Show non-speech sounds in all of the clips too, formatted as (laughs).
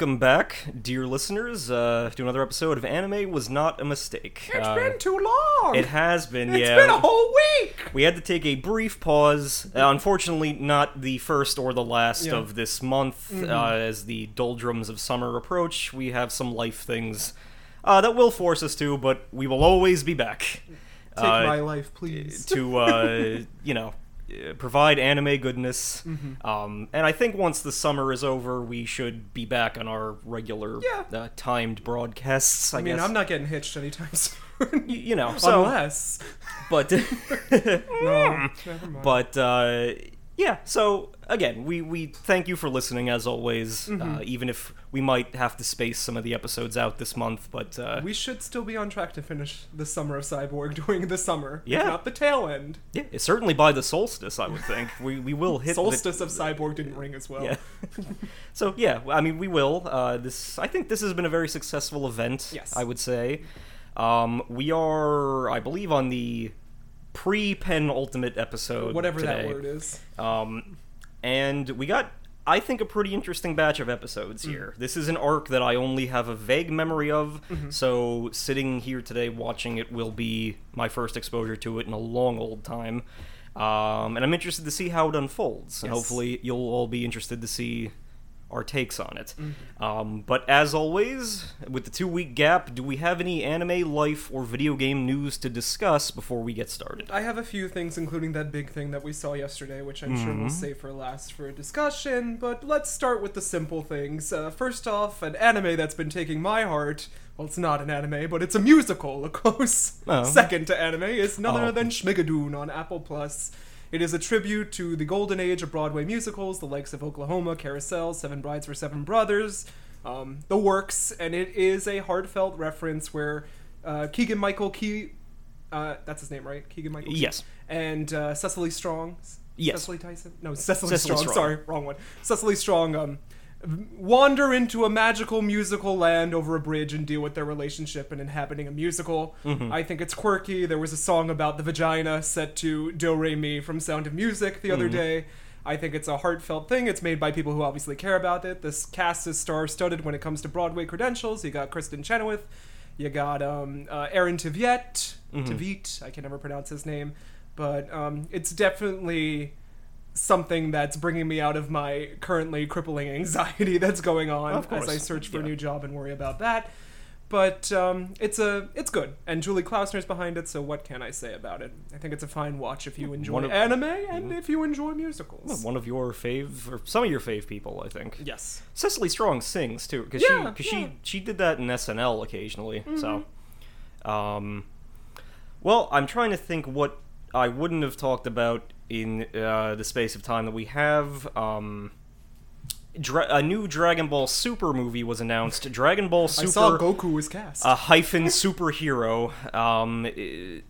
welcome back, dear listeners, uh, to another episode of Anime Was Not a Mistake. It's Uh, been too long. It has been, It's yeah. been a whole week. we had to take a brief pause. Uh, unfortunately, not the first or the last Yeah. Mm-hmm. of this month. Uh, as the doldrums of summer approach, we have some life things uh, that will force us to, but we will always be back. Take Uh, my life, please. to uh, (laughs) you know provide anime goodness. Mm-hmm. Um, and I think once the summer is over, we should be back on our regular Yeah. uh, timed broadcasts. I, I mean, guess. I'm not getting hitched anytime (laughs) soon. Y- you know, so Unless. but (laughs) (laughs) No, never mind. but uh, yeah. So again, we we thank you for listening as always. Mm-hmm. Uh, even if we might have to space some of the episodes out this month, but uh, we should still be on track to finish the summer of Cyborg (laughs) during the summer. if Yeah. not the tail end. yeah, certainly by the solstice, I would think we we will hit the- Solstice of Cyborg didn't ring as well. Yeah. (laughs) so yeah, I mean, we will. Uh, this, I think, this has been a very successful event. Yes. I would say. Um, we are, I believe, on the pre-penultimate episode. Whatever that word is. Um, and we got, I think, a pretty interesting batch of episodes Mm. here. This is an arc that I only have a vague memory of, Mm-hmm. so sitting here today watching it will be my first exposure to it in a long old time. Um, and I'm interested to see how it unfolds, and hopefully you'll all be interested to see our takes on it. Mm-hmm. Um, but as always, with the two week gap, do we have any anime, life, or video game news to discuss before we get started? I have a few things, including that big thing that we saw yesterday, which I'm sure Mm-hmm. we'll save for last for a discussion. But let's start with the simple things. Uh, first off, an anime that's been taking my heart. Well, it's not an anime, but it's a musical. A close Oh. (laughs) second to anime is none other Oh. than Schmigadoon on Apple Plus. It is a tribute to the golden age of Broadway musicals, the likes of Oklahoma, Carousel, Seven Brides for Seven Brothers, um, the works, and it is a heartfelt reference where uh, Keegan Michael Key, uh, that's his name, right? Keegan Michael. Key? Yes. And uh, Cecily Strong. Yes. Cicely Tyson. No, Cecily, Cecily Strong. Strong. Sorry, wrong one. Cecily Strong. Um, wander into a magical musical land over a bridge and deal with their relationship and inhabiting a musical. Mm-hmm. I think it's quirky. There was a song about the vagina set to Do Re Mi from Sound of Music the other Mm-hmm. day. I think it's a heartfelt thing. It's made by people who obviously care about it. This cast is star-studded when it comes to Broadway credentials. You got Kristin Chenoweth, you got um, uh, Aaron Tveit, Mm-hmm. Tveit. I can never pronounce his name, but um, it's definitely something that's bringing me out of my currently crippling anxiety (laughs) that's going on Of course, as I search for yeah. a new job and worry about that. But um, it's a it's good, and Julie Klausner's behind it. So what can I say about it? I think it's a fine watch if you enjoy of- Mm-hmm. anime and if you enjoy musicals. One of your fave, or some of your fave people, I think. Yes. Cecily Strong sings too, because Yeah, she, cause yeah. she, she did that in SNL occasionally. So, Mm-hmm. um, well, I'm trying to think what I wouldn't have talked about in uh, the space of time that we have. Um, Dra- a new Dragon Ball Super movie was announced. Dragon Ball Super. I saw Goku was cast. a hyphen superhero. Um,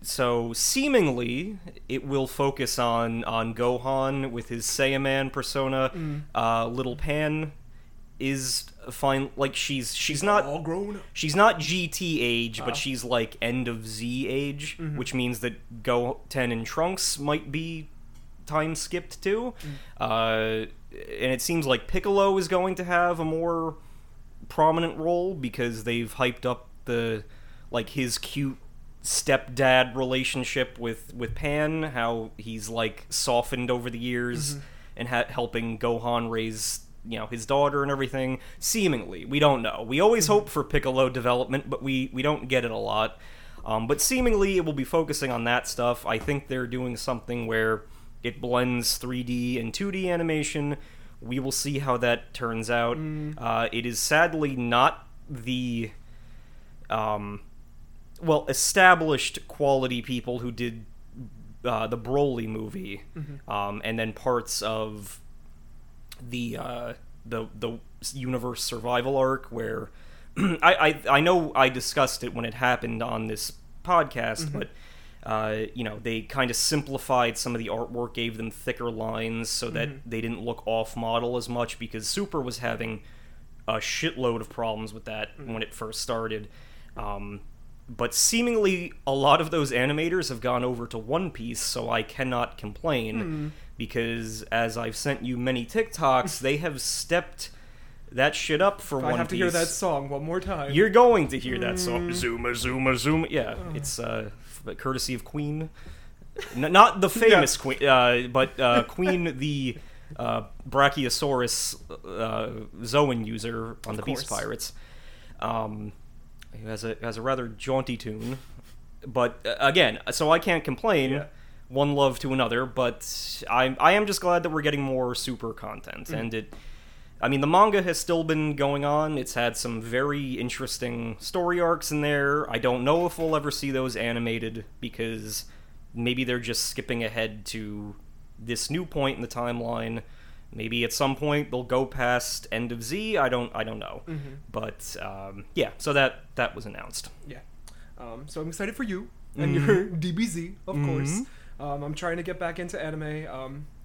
so seemingly it will focus on on Gohan with his Saiyaman persona. Mm. Uh, Little Pan is fine. Like she's she's not all grown up. she's not GT age, Uh. but she's like end of Z age, Mm-hmm. which means that Goten and Trunks might be time skipped too. Mm. Uh, and it seems like Piccolo is going to have a more prominent role because they've hyped up the like his cute stepdad relationship with with Pan, how he's like softened over the years and ha- helping Gohan raise you know his daughter and everything. Seemingly, we don't know. We always hope for Piccolo development, but we we don't get it a lot. Um, but seemingly, it will be focusing on that stuff. I think they're doing something where it blends 3D and 2D animation. We will see how that turns out. Uh, it is sadly not the um, well established quality people who did uh, the Broly movie, um, and then parts of the uh, the the universe survival arc where (clears throat) I, I I know I discussed it when it happened on this podcast, but uh, you know they kind of simplified some of the artwork, gave them thicker lines so that they didn't look off model as much because Super was having a shitload of problems with that when it first started. Um, but seemingly a lot of those animators have gone over to One Piece, so I cannot complain because as I've sent you many TikToks, they have stepped that shit up for If One I have to hear that song one more time. You're going to hear that song. Mm. Zuma, Zuma, Zuma. Yeah, it's uh, f- courtesy of Queen. N- not the (laughs) famous Queen, uh, but uh, Queen, the uh, Brachiosaurus uh, Zoan user on the Beast. Pirates. Um, who has a has a rather jaunty tune, but uh, again, so I can't complain. Yeah. One love to another, but I I am just glad that we're getting more super content, Mm. and it. I mean, the manga has still been going on. It's had some very interesting story arcs in there. I don't know if we'll ever see those animated because maybe they're just skipping ahead to this new point in the timeline. Maybe at some point they'll go past end of Z. I don't. I don't know. Mhm. But um, yeah, so that that was announced. Yeah. Um, so I'm excited for you and Mhm. your (laughs) DBZ, of course. Mhm. Um, I'm trying to get back into anime.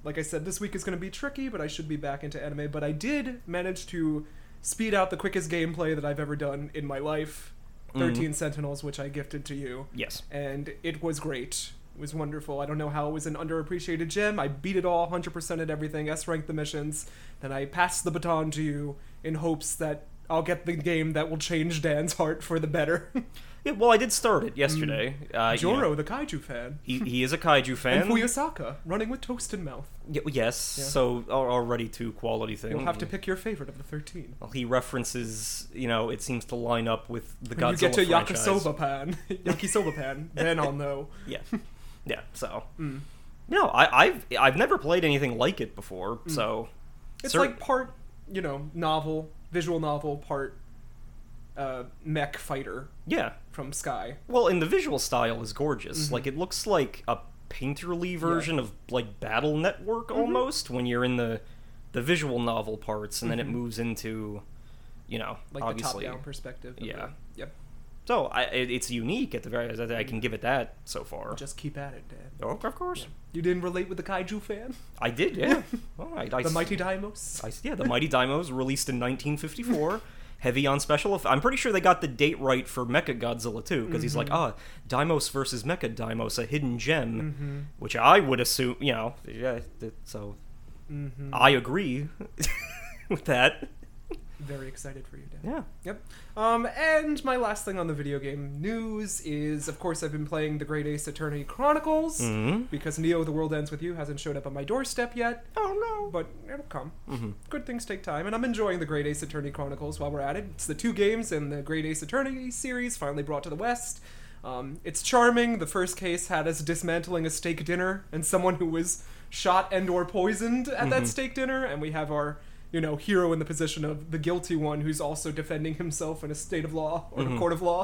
Like I said, this week is going to be tricky, but I should be back into anime. But I did manage to speed out the quickest gameplay that I've ever done in my life mm. 13 Sentinels, which I gifted to you. Yes. And it was great. It was wonderful. I don't know how it was an underappreciated gem. I beat it all, 100% at everything, S ranked the missions. Then I passed the baton to you in hopes that I'll get the game that will change Dan's heart for the better. (laughs) Yeah, well, I did start it yesterday. Uh, you know, the kaiju fan. he, he is a kaiju fan. And Fuyusaka, running with toast in mouth. Y- yes, Yeah. so al- already two quality things. You'll have to pick your favorite of the 13. Well, he references, you know, it seems to line up with the When Godzilla you get to franchise. Yakisoba Pan, (laughs) Yakisoba Pan, (laughs) then I'll know. Yeah, yeah. So, Mm. no, I, I've I've never played anything like it before. So, It's cer- like part, you know, novel, visual novel, part uh, mech fighter yeah. from Sky. Well, and the visual style is gorgeous. Mhm. Like it looks like a painterly version of like Battle Network Mm-hmm. almost when you're in the the visual novel parts, and then it Mhm. moves into, you know, Like obviously. the top-down perspective. of Yeah. the- yep. So I, it, it's unique at the very. I can give it that so far. Just keep at it, Dan. oh, of course, You didn't relate with the kaiju fan? I did. Yeah. (laughs) well, I, I the Mighty Daimos? I, yeah, the Mighty Daimos released in 1954. (laughs) Heavy on special. Eff- I'm pretty sure they got the date right for Mecha Godzilla too, because he's like, Mhm. ah, Daimos versus Mecha Daimos, a hidden gem, mm-hmm. which I would assume, you know, yeah. So Mm-hmm. I agree (laughs) with that. Very excited for you, Dan. Yeah. Yep. Um, and my last thing on the video game news is, of course, I've been playing the Great Ace Attorney Chronicles hmm because Neo: The World Ends with You hasn't showed up on my doorstep yet, Oh no. but it'll come. hmm Good things take time, and I'm enjoying the Great Ace Attorney Chronicles while we're at it. It's the two games in the Great Ace Attorney series finally brought to the West. Um, it's charming. The first case had us dismantling a steak dinner and someone who was shot and or poisoned at that Mhm. steak dinner, and we have our you know hero in the position of the guilty one who's also defending himself in a state of law or Mhm. a court of law.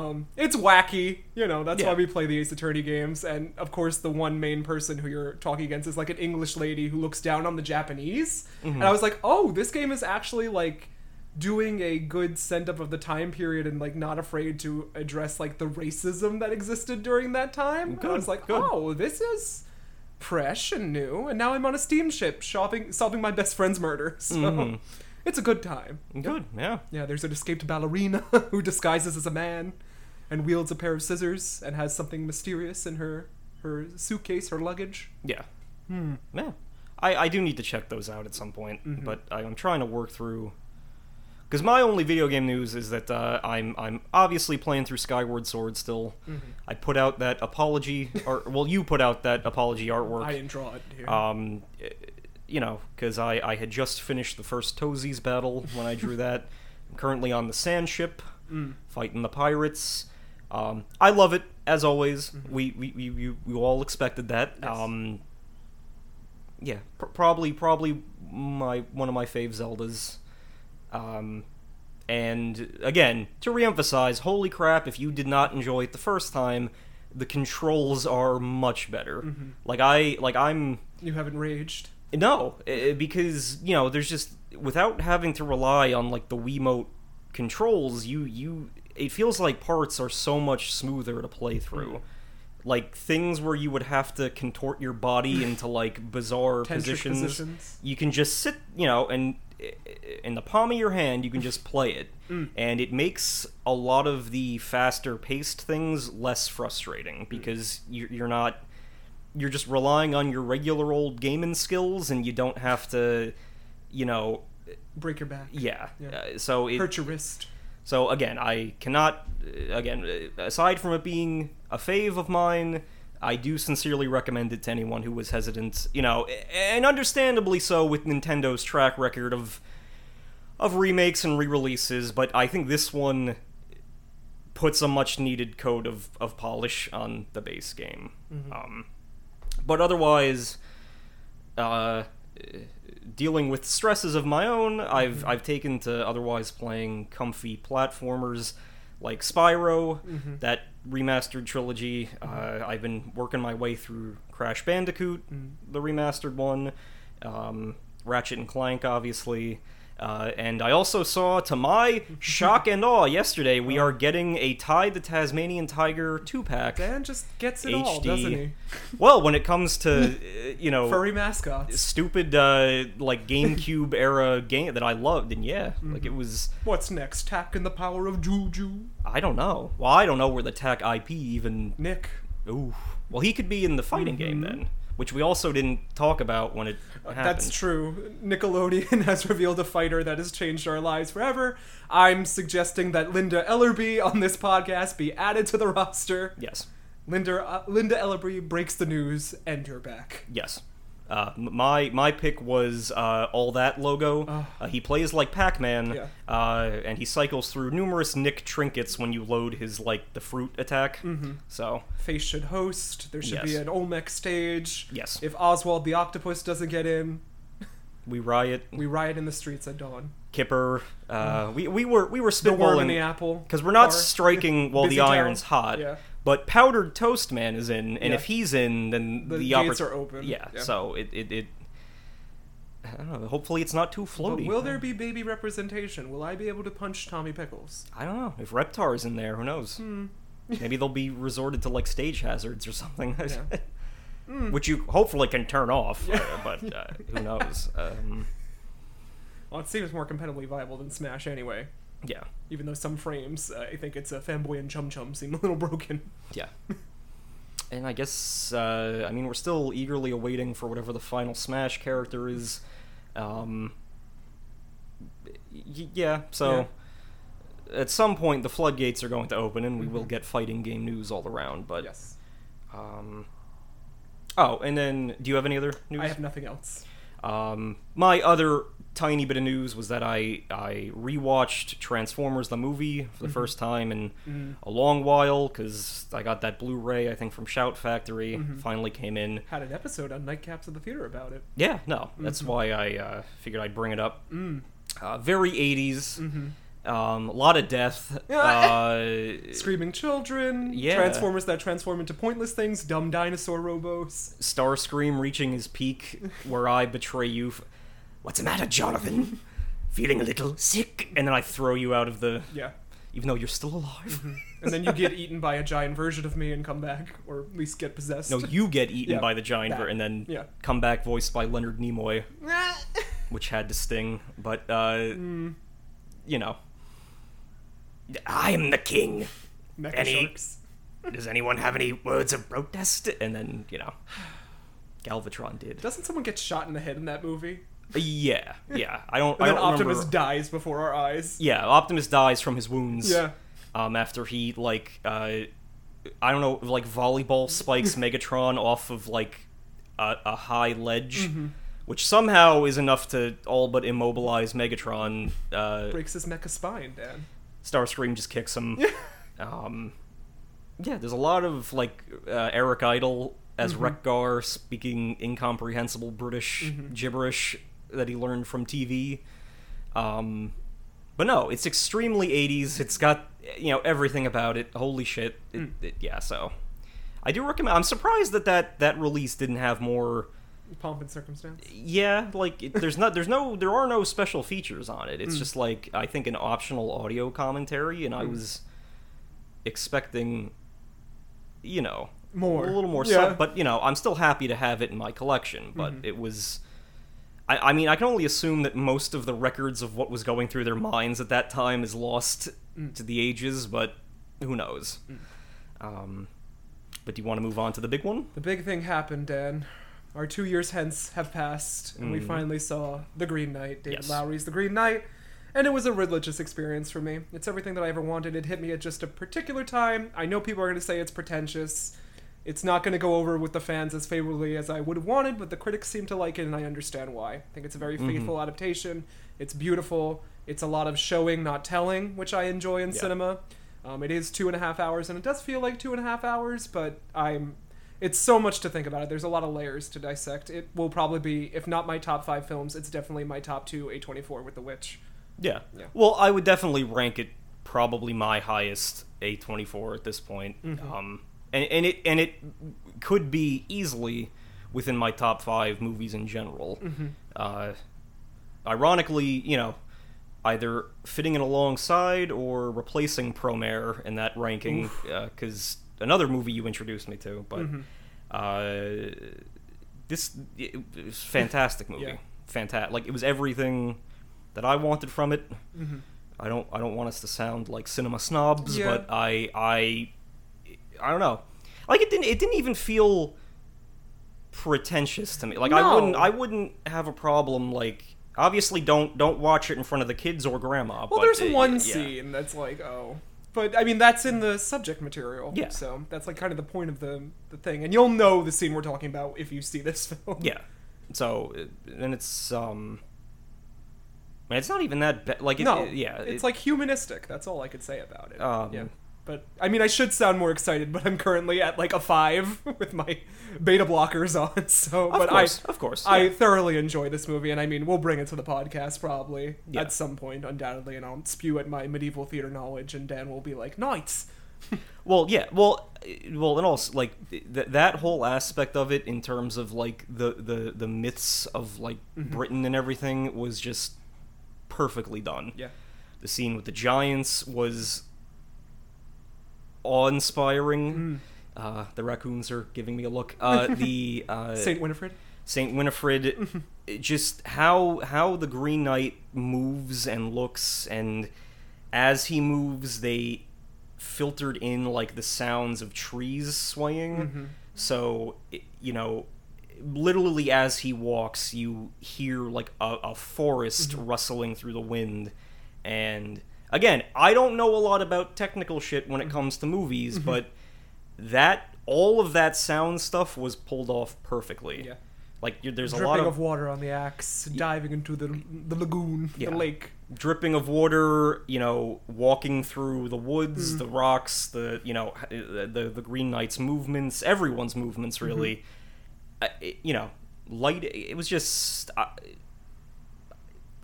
Um, it's wacky, you know. That's why we play the Ace Attorney games, and of course, the one main person who you're talking against is like an English lady who looks down on the Japanese. Mhm. And I was like, oh, this game is actually like doing a good send up of the time period and like not afraid to address like the racism that existed during that time. And I was like, good. oh, this is fresh and new, and now I'm on a steamship shopping, solving my best friend's murder. (laughs) So Mhm. it's a good time. Good. Yeah. Yeah, there's an escaped ballerina (laughs) who disguises as a man and wields a pair of scissors and has something mysterious in her her suitcase, her luggage. Yeah. Hmm. Yeah. I, I do need to check those out at some point, Mhm. but I, I'm trying to work through. Because my only video game news is that uh, I'm I'm obviously playing through Skyward Sword still. Mhm. I put out that apology, or well, you put out that apology artwork. I didn't draw it here. Um, you know, because I I had just finished the first Toesies battle when I drew that. (laughs) I'm currently on the sand ship Mm. fighting the pirates. Um, I love it as always. Mhm. We, we, we we we all expected that. Yes. Um, yeah, pr- probably probably my one of my fave Zeldas. Um, and again, to reemphasize, holy crap! If you did not enjoy it the first time, the controls are much better. Mhm. Like I like I'm You haven't raged. no, because you know, there's just without having to rely on like the Wiimote controls, you you it feels like parts are so much smoother to play through. Mm. Like things where you would have to contort your body into like bizarre (laughs) positions, positions. you can just sit, you know, and in the palm of your hand, you can just play it, (laughs) Mm. and it makes a lot of the faster paced things less frustrating because you're, you're not you're just relying on your regular old gaming skills and you don't have to you know Break your back. yeah. Yeah. Uh, so it, Hurt your wrist. So again, I cannot. uh, Again, uh, aside from it being a fave of mine, I do sincerely recommend it to anyone who was hesitant. You know, and understandably so with Nintendo's track record of of remakes and re-releases. But I think this one puts a much needed coat of of polish on the base game. Um, but otherwise, uh, dealing with stresses of my own, I've I've taken to otherwise playing comfy platformers like Spyro, that remastered trilogy. Uh, I've been working my way through Crash Bandicoot, the remastered one, um, Ratchet and Clank, obviously. Uh, and I also saw, to my shock and awe, yesterday we are getting a Ty the Tasmanian Tiger two pack. Dan just gets it all, doesn't he? Well, when it comes to uh, (laughs) you know Furry mascots. stupid uh, like GameCube era game that I loved, and yeah, like Mm-hmm. it was. What's next? Tak and the power of Juju. I don't know. Well, I don't know where the Tak IP even. Nick. Ooh. Well, he could be in the fighting game then, which we also didn't talk about when it happened. Uh, That's true. Nickelodeon (laughs) has revealed a fighter that has changed our lives forever. I'm suggesting that Linda Ellerbee on this podcast be added to the roster. Yes. Linda uh, Linda Ellerbee breaks the news, and you're back. Yes. Uh, my my pick was uh, all that logo. Oh. Uh, he plays like Pac-Man, Yeah. uh, and he cycles through numerous Nick trinkets when you load his like the fruit attack. Mm-hmm. So Face should host. There should be an Olmec stage. Yes. If Oswald the octopus doesn't get in, we riot. we riot in the streets at dawn. Kipper. Uh, we we were we were The worm in the apple. because we're not bar. striking (laughs) while the iron's hot. Yeah. But powdered toast man is in, and Yeah. if he's in, then The the, gates oppor- are open. Yeah, Yeah. So it it. it I don't know. Hopefully, it's not too But floaty. will there be baby representation? Will I be able to punch Tommy Pickles? I don't know. If Reptar's in there, who knows? Hmm. (laughs) Maybe they'll be resorted to like stage hazards or something. Yeah. (laughs) Hmm. Which you hopefully can turn off, uh, but uh, who (laughs) knows? Um, Well, it seems more competitively viable than Smash anyway. Yeah, Even though some frames, uh, I think it's a fanboy and chum chum seem a little (laughs) broken. yeah. And I guess uh, I mean we're still eagerly awaiting for whatever the final Smash character is. Um, y- yeah, so at some point the floodgates are going to open, and we will Mhm. get fighting game news all around. But yes, um, oh, and then do you have any other news? I have nothing else. Um, my other tiny bit of news was that I I rewatched Transformers the movie for the Mhm. first time in Mm. a long while because I got that Blu-ray I think from Shout Factory. Mhm. Finally came in. Had an episode on Nightcaps of the Theater about it. Yeah, no, that's Mhm. why I uh, figured I'd bring it up. Mm. Uh, very 80s. hmm Um, a lot of death. uh, (laughs) Screaming children. Yeah. Transformers that transform into pointless things. Dumb dinosaur robos. Starscream reaching his peak, where I betray you. F- What's the matter, Jonathan? (laughs) Feeling a little sick, and then I throw you out of the. Yeah. Even though you're still alive. And then you get eaten by a giant version of me and come back, or at least get possessed. No, you get eaten Yeah, by the giant, ver- that. and then Yeah. come back voiced by Leonard Nimoy, (laughs) which had to sting. But uh, Mm. you know, I am the king. Mecha Any- sharks. (laughs) Does anyone have any words of protest? And then you know, Galvatron did. Doesn't someone get shot in the head in that movie? Yeah, yeah. I don't. And I then don't Optimus remember. dies before our eyes. Yeah, Optimus dies from his wounds. Yeah. Um, after he like, uh, I don't know, like volleyball spikes (laughs) Megatron off of like a, a high ledge, Mm-hmm. which somehow is enough to all but immobilize Megatron. Uh, Breaks his mecha spine, Dan. Starscream just kicks him. (laughs) um, yeah, there's a lot of like uh, Eric Idle as Mm-hmm. Wreck-Gar speaking incomprehensible British Mhm. gibberish that he learned from TV. Um, but no, it's extremely 80s. It's got you know everything about it. Holy shit! It, Mm. it, yeah, so I do recommend. I'm surprised that that that release didn't have more. Pomp and circumstance. Yeah, like it, there's not there's no there are no special features on it. It's Mm. just like I think an optional audio commentary, and I Mm. was expecting, you know, More. a little more Yeah. stuff. But you know, I'm still happy to have it in my collection. But Mhm. it was. I, I mean, I can only assume that most of the records of what was going through their minds at that time is lost Mm. to the ages, but who knows? Mm. Um, but do you want to move on to the big one? The big thing happened, Dan. our two years hence have passed, and we Mhm. finally saw The Green Knight, David Yes. Lowery's The Green Knight, and it was a religious experience for me. It's everything that I ever wanted. It hit me at just a particular time. I know people are going to say it's pretentious. It's not going to go over with the fans as favorably as I would have wanted, but the critics seem to like it, and I understand why. I think it's a very Mhm. faithful adaptation. It's beautiful. It's a lot of showing, not telling, which I enjoy in Yeah. cinema. Um, it is two and a half hours, and it does feel like two and a half hours, but I'm. It's so much to think about it. There's a lot of layers to dissect. It will probably be, if not my top five films, it's definitely my top two. A24 with The Witch. Yeah. Yeah. Well, I would definitely rank it probably my highest A24 at this point. Mhm. Um, and, and it and it could be easily within my top five movies in general. Mm-hmm. Uh, ironically, you know, either fitting it alongside or replacing Promare in that ranking, because another movie you introduced me to. But Mhm. uh, this it was a fantastic movie. Yeah. Fantastic. Like it was everything that I wanted from it. Mm-hmm. I don't I don't want us to sound like cinema snobs, Yeah. but I I I don't know. Like it didn't it didn't even feel pretentious to me. Like I wouldn't I wouldn't have a problem like obviously don't don't watch it in front of the kids or grandma. Well, but, there's uh, one yeah. scene that's like, oh. But, I mean, that's in the subject material. Yeah. So that's like kind of the point of the, the thing. And you'll know the scene we're talking about if you see this (laughs) film. Yeah. So and it's um it's not even that bad. Like it, no, it- yeah, it's it- like humanistic. That's all I could say about it. Um, yeah, but I mean, I should sound more excited, but I'm currently at like a five (laughs) with my beta blockers on. (laughs) So, of but course, I, of course. I thoroughly enjoy this movie, and I mean, we'll bring it to the podcast probably Yeah. at some point, undoubtedly, and I'll spew at my medieval theater knowledge, and Dan will be like, "Knights." (laughs) Well, yeah, well, well, and also like th- that whole aspect of it in terms of like the the the myths of like Mhm. Britain and everything was just perfectly done. Yeah. The scene with the giants was awe-inspiring. Mm. Uh, the raccoons are giving me a look. Uh, (laughs) the uh, Saint Winifred. Saint Winifred, (laughs) just how how the Green Knight moves and looks, and as he moves, they filtered in like the sounds of trees swaying. Mhm. So you know, literally as he walks, you hear like a, a forest rustling through the wind, and again, I don't know a lot about technical shit when it comes to movies, but that all of that sound stuff was pulled off perfectly. Yeah. Like there's a lot of, of, water on the axe, diving into the the lagoon, Yeah. the lake. dripping of water. You know, walking through the Mm. woods, the rocks, the you know the the, Green Knight's movements, everyone's movements Mm-hmm. really. Uh, it- you know, light. It was just uh,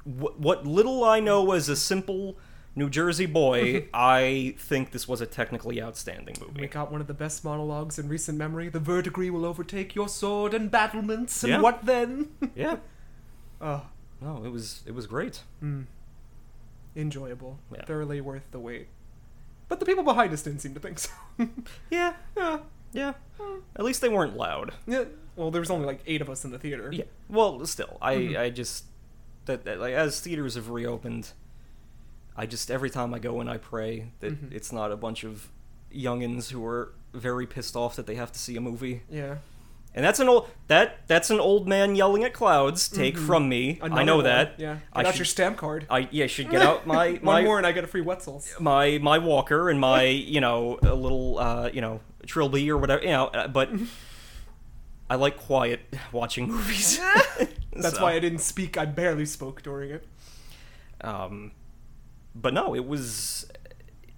what, what little I know as a simple New Jersey boy. (laughs) I think this was a technically outstanding movie. We got one of the best monologues in recent memory. The verdigris will overtake your sword and battlements, and Yeah. what then? (laughs) Yeah. oh, (laughs) No, it was it was great. mm. enjoyable, Yeah. thoroughly worth the wait. But the people behind us didn't seem to think so. Yeah. yeah. Yeah. At least they weren't loud. yeah. Well, there was only like eight of us in the theater. Yeah. Well, still, I Mhm. I just that, that like as theaters have reopened, I just every time I go in, I pray that Mhm. it's not a bunch of youngins who are very pissed off that they have to see a movie. Yeah. And that's an old that that's an old man yelling at clouds. Take Mhm. from me. I know one. that. Yeah. Get I out should- your stamp card. I yeah should get out my (laughs) One my more and I get a free Wetzel's. my my walker and my you know a little uh you know trilby or whatever you know uh, but (laughs) I like quiet watching movies. (laughs) That's So, why I didn't speak. I barely spoke during it. Um, but no, it was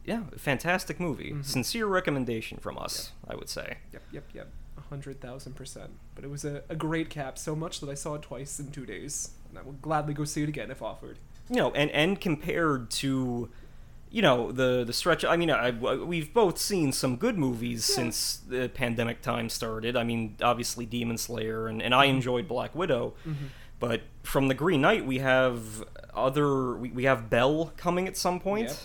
yeah, fantastic movie. Mhm. Sincere recommendation from us, I would say. Yep, yep, yep. A hundred thousand percent. But it was a, a great cap, so much that I saw it twice in two days. And I would gladly go see it again if offered. You know, and and compared to you know the the stretch. I mean, I, we've both seen some good movies Yeah. since the pandemic time started. I mean, obviously Demon Slayer, and and I enjoyed Black Widow. But from the Green Knight, we have other. We, we have Belle coming at some point. Yep.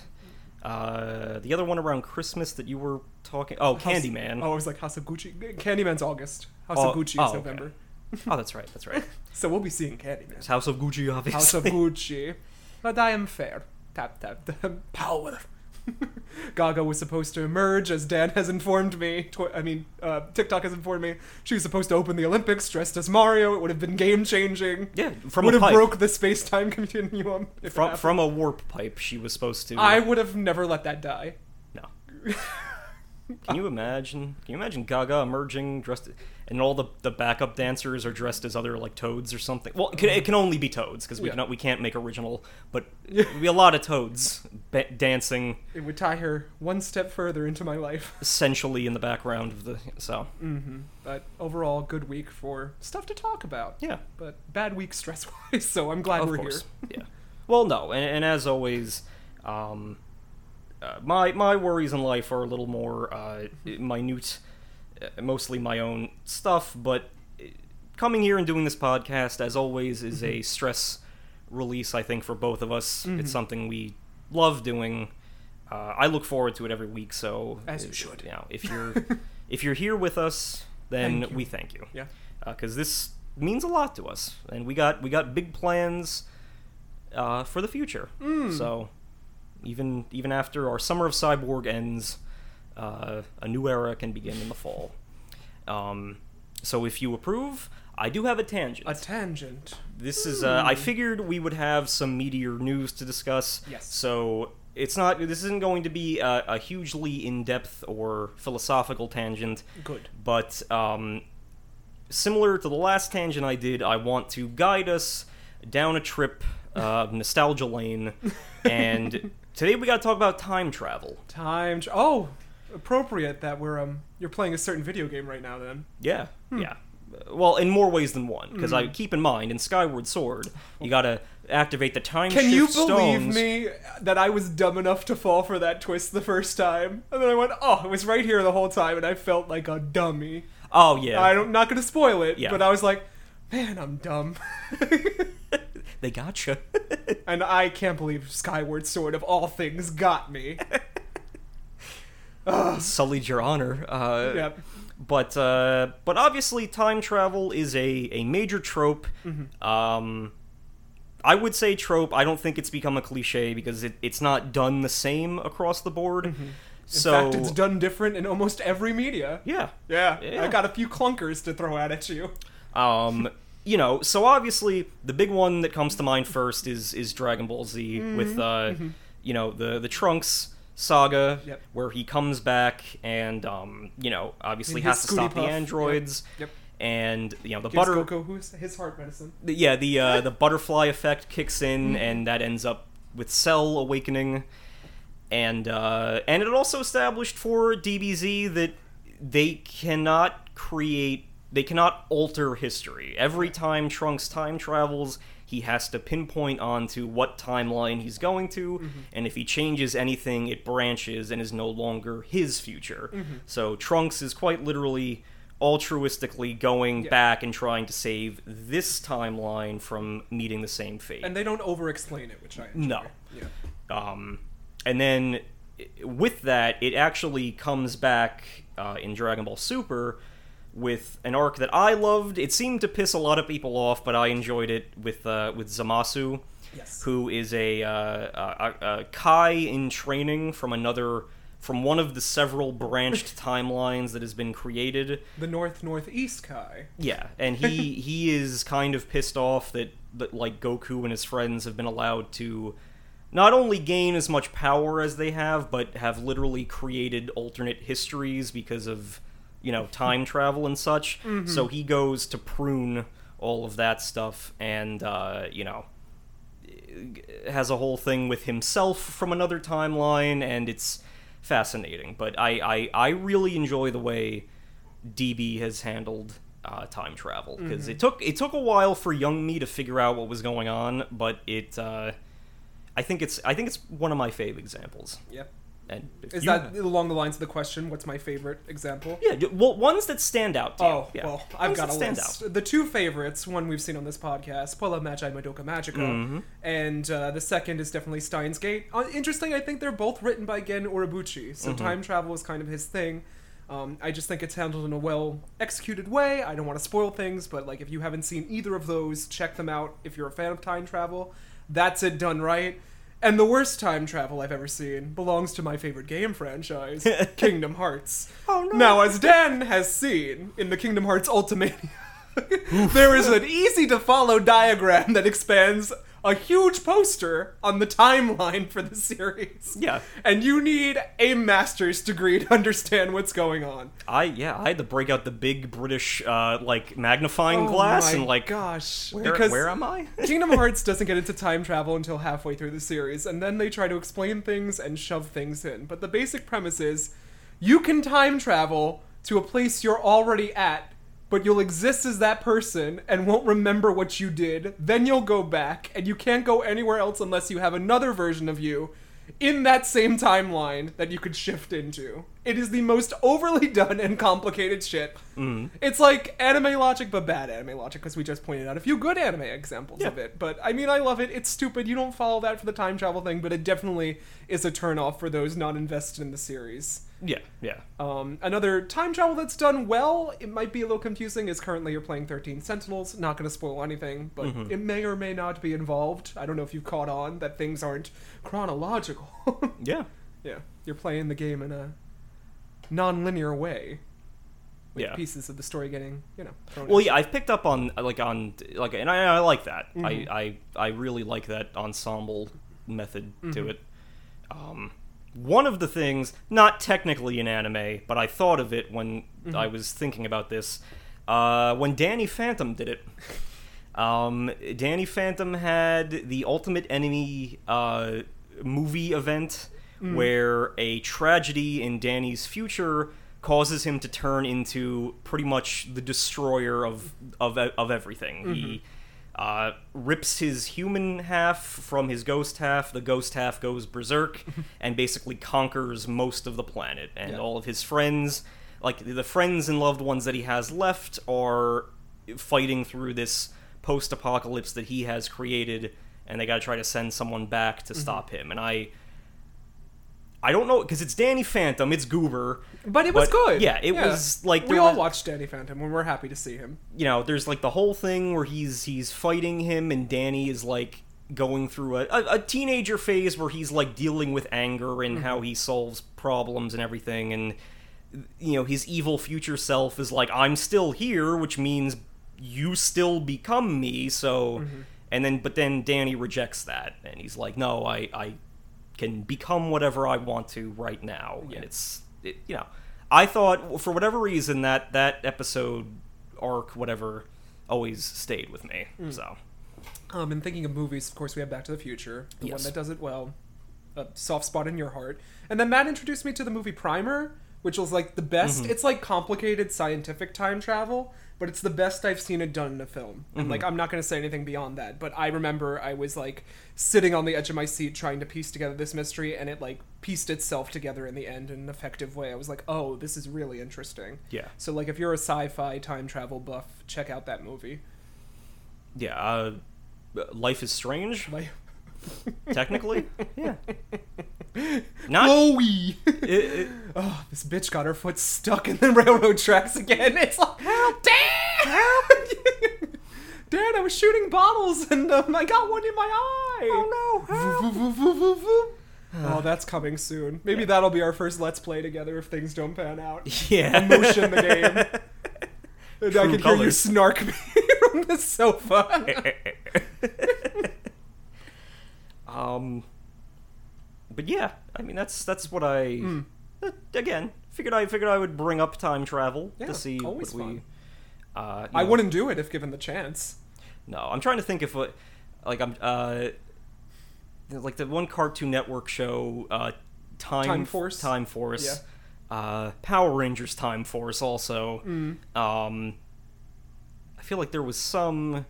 Uh, the other one around Christmas that you were talking. Oh, House- Candyman. Oh, it was like House of Gucci. Candyman's August. House Oh, of Gucci oh, is okay. November. (laughs) Oh, that's right. That's right. (laughs) So we'll be seeing Candyman. It's House of Gucci, obviously. House of Gucci. But I am fair. Tap, tap, tap. Power. (laughs) Gaga was supposed to emerge, as Dan has informed me. Tw- I mean, uh, TikTok has informed me. She was supposed to open the Olympics dressed as Mario. It would have been game changing. Yeah, from would a have pipe. broke the space time (laughs) continuum. if it from happened. from a warp pipe. She was supposed to. I would have never let that die. No. (laughs) Can you imagine? Can you imagine Gaga emerging dressed, and all the, the backup dancers are dressed as other like toads or something? Well, it can, it can only be toads because we Yeah. cannot we can't make original, but it'd be a lot of toads ba- dancing It would tie her one step further into my life. (laughs) essentially in the background of the. So Mm-hmm. But overall, good week for stuff to talk about. yeah, But bad week stress wise, (laughs) so I'm glad of we're course, here. yeah. Well, no, and, and as always, um, uh, my my worries in life are a little more uh, minute, uh, mostly my own stuff. But uh, coming here and doing this podcast, as always, is Mm-hmm. a stress release. I think for both of us, Mhm. it's something we love doing. Uh, I look forward to it every week. So As you uh, should. You know, if (laughs) you're if you're here with us, then Thank we thank you Yeah. because this means a lot to us, and we got we got big plans uh, for the future. Mm. So even even after our summer of cyborg ends, uh, a new era can begin in the fall. Um, so if you approve, I do have a tangent. A tangent. this is uh, I figured we would have some meteor news to discuss. Yes. So it's not this isn't going to be a, a hugely in depth or philosophical tangent Good. but um, similar to the last tangent I did, I want to guide us down a trip uh, nostalgia lane, (laughs) and today we got to talk about time travel. Time. Tr- oh, appropriate that we're um you're playing a certain video game right now. Then Yeah, Hmm. yeah. Well, in more ways than one, because I Mm. keep in mind in Skyward Sword, you gotta activate the time can you believe stones. me that I was dumb enough to fall for that twist the first time, and then I went, oh, it was right here the whole time, and I felt like a dummy. Oh yeah, I don't, I'm not gonna spoil it, Yeah. but I was like, man, I'm dumb. (laughs) they gotcha. (laughs) and I can't believe Skyward Sword of all things got me. (laughs) Sullied your honor. Uh, Yep. But uh, but obviously, time travel is a, a major trope. Mm-hmm. Um, I would say trope. I don't think it's become a cliche because it, it's not done the same across the board. Mm-hmm. In So fact, it's done different in almost every media. yeah, Yeah, Yeah. I got a few clunkers to throw out at you. um, you know. So obviously, the big one that comes to mind first is is Dragon Ball Z with uh, you know the the Trunks saga Mm-hmm. Yep. where he comes back and um, you know obviously has to stop the Puff. androids Yep. and you know the Gives butter Goku who's his heart medicine. The- yeah the uh, the butterfly effect kicks in Mm-hmm. and that ends up with cell awakening and uh, and it also established for dbz that they cannot create they cannot alter history every time trunks time travels he has to pinpoint onto what timeline he's going to Mm-hmm. and if he changes anything it branches and is no longer his future Mm-hmm. so trunks is quite literally altruistically going Yeah. back and trying to save this timeline from meeting the same fate. And they don't over explain it, which I enjoy. No. Yeah. Um, and then with that, it actually comes back uh, in Dragon Ball Super with an arc that I loved. It seemed to piss a lot of people off, but I enjoyed it with uh, with Zamasu, Yes. who is a, uh, a, a, a Kai in training from another from one of the several branched (laughs) timelines that has been created. The North Northeast Kai. Yeah, and he (laughs) he is kind of pissed off that that like Goku and his friends have been allowed to not only gain as much power as they have, but have literally created alternate histories because of you know time travel and such. So he goes to prune all of that stuff, and uh, you know has a whole thing with himself from another timeline, and it's fascinating. But I I, I really enjoy the way DB has handled uh, time travel because it took it took a while for young me to figure out what was going on, but it uh, I think it's I think it's one of my fave examples. Yep. And Is you- that along the lines of the question? What's my favorite example? yeah? Well, ones that stand out. Oh, Yeah. well, I've Ones got a list. The two favorites, one we've seen on this podcast, Puella Magi Madoka Magica, Mhm. and uh, the second is definitely Steins Gate. Uh, interesting, I think they're both written by Gen Urabuchi, so Mm-hmm. time travel is kind of his thing. Um, I just think it's handled in a well executed way. I don't want to spoil things, but like if you haven't seen either of those, check them out if you're a fan of time travel. That's it done right. And the worst time travel I've ever seen belongs to my favorite game franchise, (laughs) Kingdom Hearts. Oh, no. Now, as Dan has seen in the Kingdom Hearts Ultimania, (laughs) there is an easy to follow diagram that expands a huge poster on the timeline for the series. Yeah. And you need a master's degree to understand what's going on. I yeah, I had to break out the big British uh, like magnifying Oh glass and like gosh, where, because where am I? (laughs) Kingdom Hearts doesn't get into time travel until halfway through the series, and then they try to explain things and shove things in. But the basic premise is you can time travel to a place you're already at, but you'll exist as that person and won't remember what you did. Then you'll go back, and you can't go anywhere else unless you have another version of you in that same timeline that you could shift into. It is the most overly done and complicated shit. It's like anime logic, but bad anime logic, because we just pointed out a few good anime examples of it. But I mean, I love it. It's stupid. You don't follow that for the time travel thing, but it definitely is a turnoff for those not invested in the series. yeah, yeah. Um, another time travel that's done well, it might be a little confusing, is currently you're playing 13 Sentinels. Not going to spoil anything, but it may or may not be involved. I don't know if you've caught on that things aren't chronological. (laughs) Yeah. yeah, you're playing the game in a non-linear way. With Yeah. pieces of the story getting, you know. thrown Well, in. yeah, I've picked up on like on like, and I, I like that. Mm-hmm. I, I I really like that ensemble method Mm-hmm. to it. Um, one of the things, not technically in anime, but I thought of it when Mm-hmm. I was thinking about this. Uh, when Danny Phantom did it. (laughs) Um, Danny Phantom had the Ultimate Enemy uh, movie event Mm. where a tragedy in Danny's future causes him to turn into pretty much the destroyer of of, of everything. He uh, rips his human half from his ghost half. The ghost half goes berserk (laughs) and basically conquers most of the planet. And Yeah. all of his friends, like the friends and loved ones that he has left, are fighting through this post-apocalypse that he has created, and they got to try to send someone back to stop him. And I. I don't know because it's Danny Phantom, it's Goober, but it was but, good. yeah, it was, like, we all was- watched Danny Phantom, and we're happy to see him. you know, there's like the whole thing where he's he's fighting him, and Danny is like going through a, a, a teenager phase where he's like dealing with anger and how mm-hmm. he solves problems and everything, and you know his evil future self is like, I'm still here, which means you still become me. So, mm-hmm. and then but then Danny rejects that, and he's like, No, I I can become whatever I want to right now, Yeah. and it's it, you know. I thought for whatever reason that that episode arc whatever always stayed with me. Mm. So Um, and thinking of movies, of course, we have Back to the Future, the one that does it well, a soft spot in your heart. And then Matt introduced me to the movie Primer, which was like the best. Mm-hmm. It's like complicated scientific time travel, but it's the best I've seen it done in a film. And Mm-hmm. like, I'm not going to say anything beyond that, but I remember I was like sitting on the edge of my seat trying to piece together this mystery, and it like pieced itself together in the end in an effective way. I was like, oh, this is really interesting. yeah, So like, if you're a sci-fi time travel buff, check out that movie. yeah. Uh, Life is strange, Like, technically. (laughs) yeah. Not. Chloe. it- it- (laughs) oh, this bitch got her foot stuck in the (laughs) railroad tracks again. It's like, help, Dad! Help! Dad, I was shooting bottles and um, I got one in my eye. Oh no! oh, that's coming soon. Maybe that'll be our first Let's Play together if things don't pan out. yeah. Emotion the game. And I True can hear you snark me from the sofa. Um. But yeah, I mean that's that's what I. Uh, again, figured I figured I would bring up time travel Yeah, to see what we. Uh, I know, wouldn't do it if given the chance. No, I'm trying to think if what, like I'm uh, like the one Cartoon Network show, uh, Time Time Force? Time Force, uh, Power Rangers Time Force also. Mm. Um, I feel like there was some.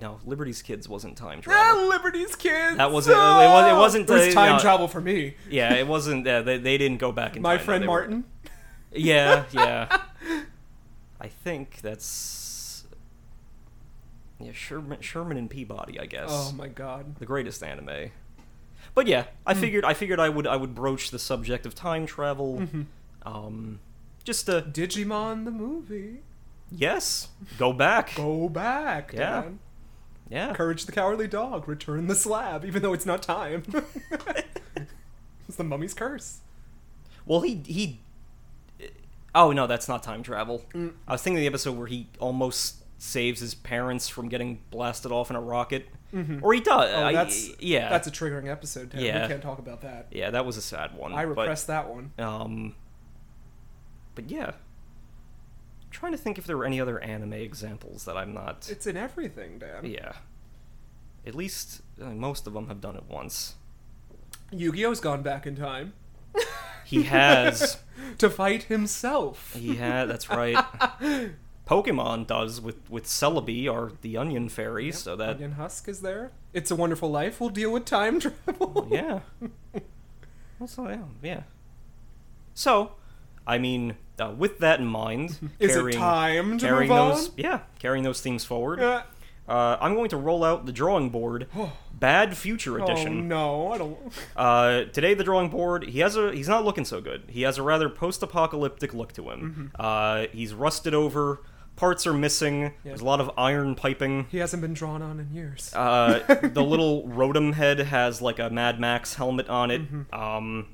No, Liberty's Kids wasn't time travel. Ah, Liberty's kids. That wasn't- it wa- it wasn't, It was uh, time no. travel for me. yeah, it wasn't. Uh, they they didn't go back in My time, no, friend were- Martin. Yeah, yeah. (laughs) I think that's yeah Sherman Sherman and Peabody. I guess. Oh my god. the greatest anime. But yeah, I Hmm. figured I figured I would I would broach the subject of time travel. Mm-hmm. Um, just to Digimon the movie. yes, go back. Go back. Yeah. Dan. Yeah. Courage the Cowardly Dog, return the slab, even though it's not time. (laughs) it's the mummy's curse. Well, he he. Oh no, that's not time travel. Mm. I was thinking of the episode where he almost saves his parents from getting blasted off in a rocket, or he does. Oh, I- that's yeah, That's a triggering episode. Tim. Yeah. We can't talk about that. yeah, that was a sad one. I but- repressed that one. Um, but yeah, trying to think if there were any other anime examples that I'm not. It's in everything, Dan. Yeah, at least uh, most of them have done it once. Yu-Gi-Oh's gone back in time (laughs) He has. (laughs) to fight himself. he had. That's right. (laughs) Pokemon does with with Celebi or the Onion Fairy, so that Onion Husk is there. It's a Wonderful Life. We'll deal with time travel. yeah. Also, yeah, yeah. So, I mean, uh, with that in mind, (laughs) Is carrying, it time to carrying move on? those, yeah, carrying those themes forward. Uh, Uh, I'm going to roll out the drawing board, (sighs) Bad Future oh Edition. no, I don't. (laughs) Uh, today, the drawing board. He has a. He's not looking so good. He has a rather post-apocalyptic look to him. Mm-hmm. Uh, he's rusted over. Parts are missing. There's a lot of iron piping. He hasn't been drawn on in years. Uh, the (laughs) little Rotom head has like a Mad Max helmet on it. Mm-hmm. Um,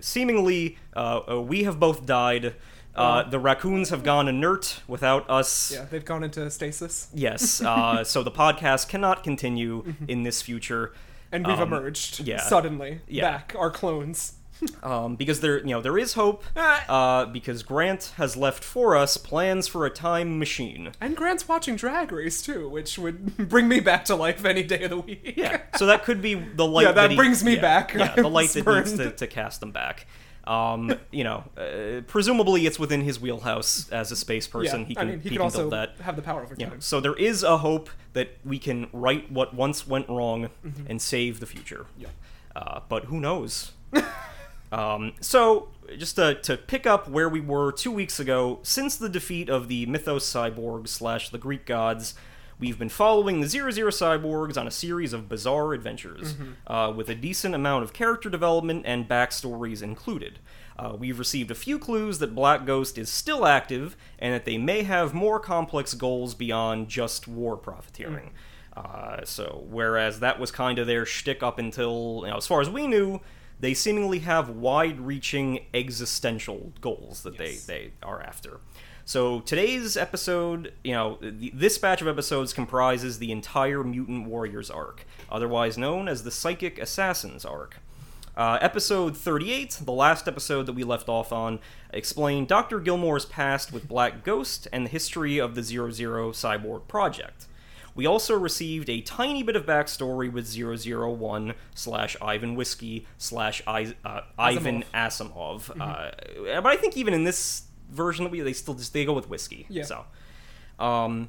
seemingly, uh, we have both died. Uh, the raccoons have gone inert without us. yeah, they've gone into stasis, Yes. Uh, (laughs) so the podcast cannot continue in this future. and we've Um, emerged yeah. suddenly Yeah. back, our clones. Um, because there you know there is hope uh, because Grant has left for us plans for a time machine. And Grant's watching Drag Race too, which would (laughs) bring me back to life any day of the week. Yeah, so that could be the light. (laughs) Yeah, that he- brings me yeah, back. Yeah, I the light that needs to, to cast them back. Um, you know, uh, presumably it's within his wheelhouse as a space person. yeah. he I can mean, he, he could can also build that. have the power over time. so there is a hope that we can right what once went wrong Mm-hmm. and save the future. Yeah. Uh, but who knows? (laughs) um, so, just to, to pick up where we were two weeks ago, since the defeat of the Mythos cyborgs slash the Greek gods, we've been following the Zero Zero cyborgs on a series of bizarre adventures, uh, with a decent amount of character development and backstories included. Uh, we've received a few clues that Black Ghost is still active and that they may have more complex goals beyond just war profiteering. Uh, so, whereas that was kind of their shtick up until, you know, as far as we knew, they seemingly have wide-reaching existential goals that Yes. they they are after. So today's episode, you know, th- this batch of episodes comprises the entire Mutant Warriors arc, otherwise known as the Psychic Assassins arc. Uh, episode 38, the last episode that we left off on, explained Dr. Gilmore's past with Black Ghost and the history of the Zero Zero Cyborg Project. We also received a tiny bit of backstory with 001 slash Ivan Whiskey slash I- uh, Ivan Asimov. Uh, but I think even in this version that we they still just they go with whiskey. Yeah. So, um,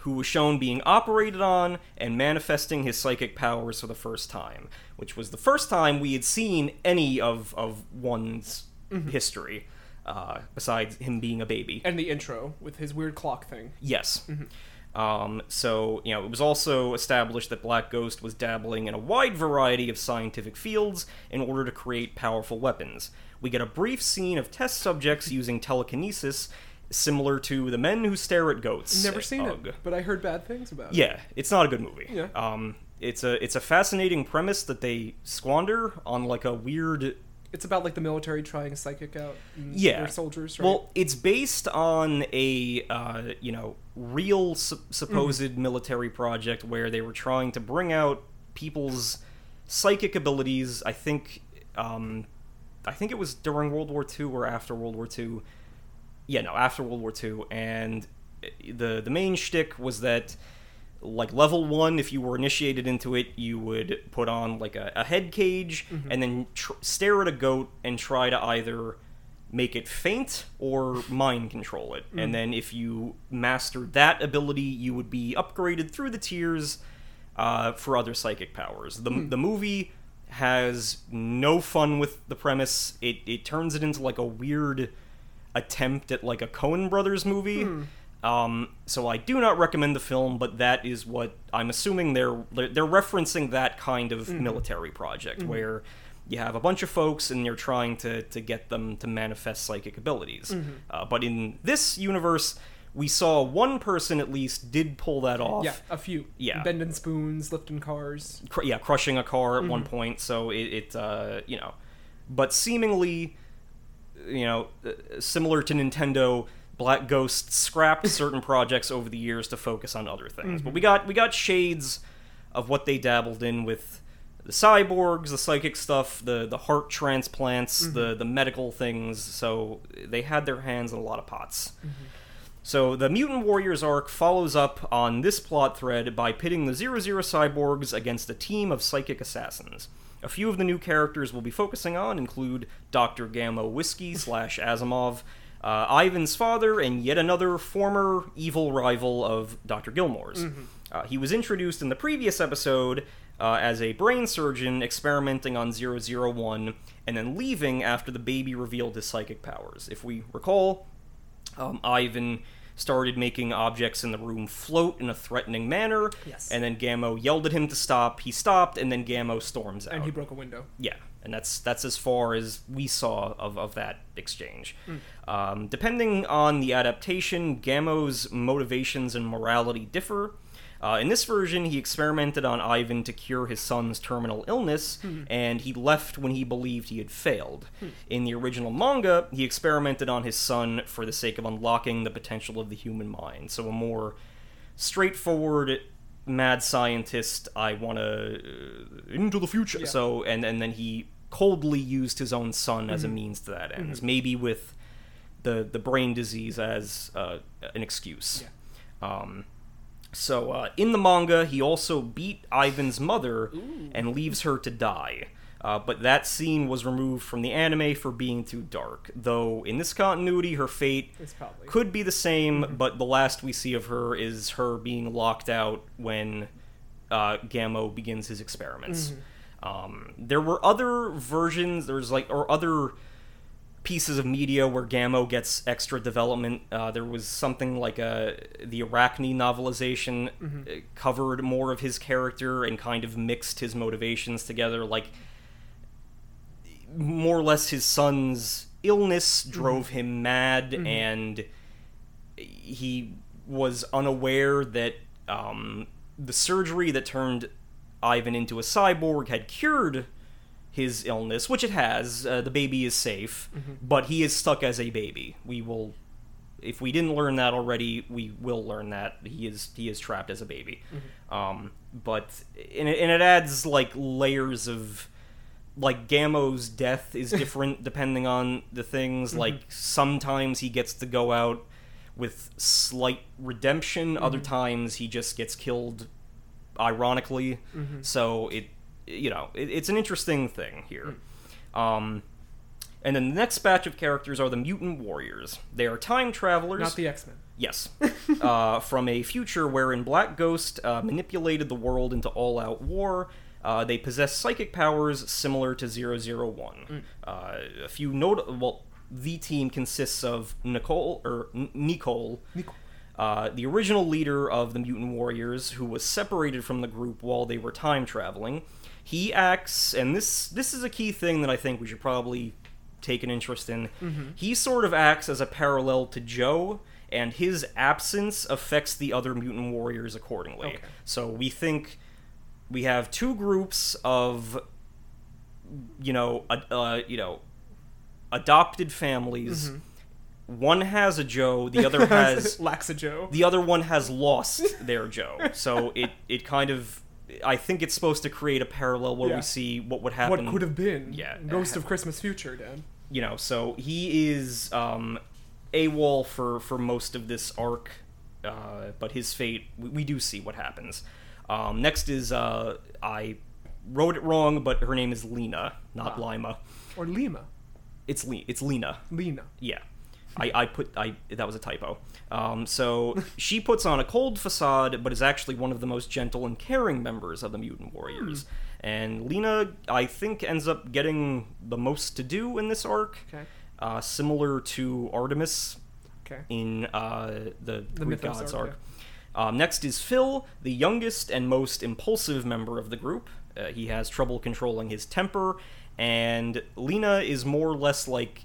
who was shown being operated on and manifesting his psychic powers for the first time, which was the first time we had seen any of of one's history, uh, besides him being a baby. And the intro with his weird clock thing. Yes. Um, so, you know, it was also established that Black Ghost was dabbling in a wide variety of scientific fields in order to create powerful weapons. We get a brief scene of test subjects using telekinesis, similar to the men who stare at goats. Never seen Ugg. it, but I heard bad things about it. Yeah, it's not a good movie. Yeah. Um, it's a it's a fascinating premise that they squander on like a weird It's about like the military trying psychic out. Yeah. Their soldiers, right? Well, it's based on a uh, you know real su- supposed Mm-hmm. military project where they were trying to bring out people's psychic abilities. I think um, I think it was during World War II or after World War II. Yeah, no, after World War II, and the the main shtick was that like level one, if you were initiated into it, you would put on like a, a head cage mm-hmm. and then tr- stare at a goat and try to either make it faint or mind control it. And mm. then if you mastered that ability, you would be upgraded through the tiers uh, for other psychic powers. The, hmm. the movie has no fun with the premise. It, it turns it into like a weird attempt at like a Coen Brothers movie. Hmm. Um, so I do not recommend the film, but that is what I'm assuming they're they're, referencing that kind of military project where you have a bunch of folks and you're trying to to get them to manifest psychic abilities. Uh, but in this universe, we saw one person at least did pull that off. Yeah, a few. Yeah. Bending spoons, lifting cars. cr- yeah, crushing a car at one Mm-hmm. point. So it, it uh, you know, but seemingly, you know, uh, similar to Nintendo, Black Ghost scrapped (laughs) certain projects over the years to focus on other things. Mm-hmm. But we got we got shades of what they dabbled in with the cyborgs, the psychic stuff, the the heart transplants, Mm-hmm. the the medical things. So they had their hands in a lot of pots. Mm-hmm. So the Mutant Warriors arc follows up on this plot thread by pitting the 00 cyborgs against a team of psychic assassins. A few of the new characters we'll be focusing on include Dr. Gamma Whiskey slash Asimov, uh, Ivan's father, and yet another former evil rival of Dr. Gilmore's. Uh, he was introduced in the previous episode uh, as a brain surgeon experimenting on 001 and then leaving after the baby revealed his psychic powers. If we recall, um, Ivan started making objects in the room float in a threatening manner. Yes. And then Gamo yelled at him to stop. He stopped, and then Gamo storms out. And he broke a window. yeah, and that's that's as far as we saw of, of that exchange. Um, depending on the adaptation, Gamo's motivations and morality differ. Uh, in this version, he experimented on Ivan to cure his son's terminal illness, and he left when he believed he had failed. In the original manga, he experimented on his son for the sake of unlocking the potential of the human mind. So, a more straightforward mad scientist i want to uh, into the future Yeah. so and and then he coldly used his own son as a means to that end maybe with the the brain disease as uh, an excuse. Um so uh, in the manga he also beat ivan's mother and leaves her to die. Uh, but that scene was removed from the anime for being too dark though in this continuity her fate probably. could be the same, but the last we see of her is her being locked out when uh, Gamo begins his experiments. Um, there were other versions. There's like or other pieces of media where Gamo gets extra development. Uh, there was something like a the Arachne novelization uh, covered more of his character and kind of mixed his motivations together. Like more or less his son's illness drove him mad and he was unaware that um, the surgery that turned Ivan into a cyborg had cured his illness, which it has. Uh, the baby is safe, but he is stuck as a baby. We will, if we didn't learn that already, we will learn that he is he is trapped as a baby. Um, but and it, and it adds like layers of like Gamo's death is (laughs) different depending on the things. Like sometimes he gets to go out with slight redemption. Other times he just gets killed ironically. So it, you know, it, it's an interesting thing here. Um, and then the next batch of characters are the mutant warriors. They are time travelers. Not the X Men. Yes. (laughs) uh, from a future wherein Black Ghost uh, manipulated the world into all out war. Uh, they possess psychic powers similar to 001. Uh, a few note. Well, the team consists of Nicole, or N- Nicole, uh, the original leader of the Mutant Warriors, who was separated from the group while they were time traveling. He acts, and this this is a key thing that I think we should probably take an interest in. He sort of acts as a parallel to Joe, and his absence affects the other mutant warriors accordingly. Okay. So we think we have two groups of, you know, uh, you know, adopted families. One has a Joe, the other (laughs) has lacks a Joe. the other one has lost their Joe. So (laughs) it it kind of I think it's supposed to create a parallel where Yeah. we see what would happen. What could have been? Yeah. Ghost of Christmas Future, Dan. you know, so he is um, AWOL for for most of this arc, uh, but his fate we, we do see what happens. Um, next is uh, I wrote it wrong, but her name is Lena, not Ah. Lima. Or Lima. It's Le- it's Lena. Lena. Yeah. I, I put I that was a typo. Um, so (laughs) she puts on a cold facade, but is actually one of the most gentle and caring members of the Mutant Warriors. And Lena, I think, ends up getting the most to do in this arc, Okay. uh, similar to Artemis Okay. in uh, the, The Greek Mythos Gods arc, arc. Um, next is Phil, the youngest and most impulsive member of the group. Uh, he has trouble controlling his temper, and Lena is more or less like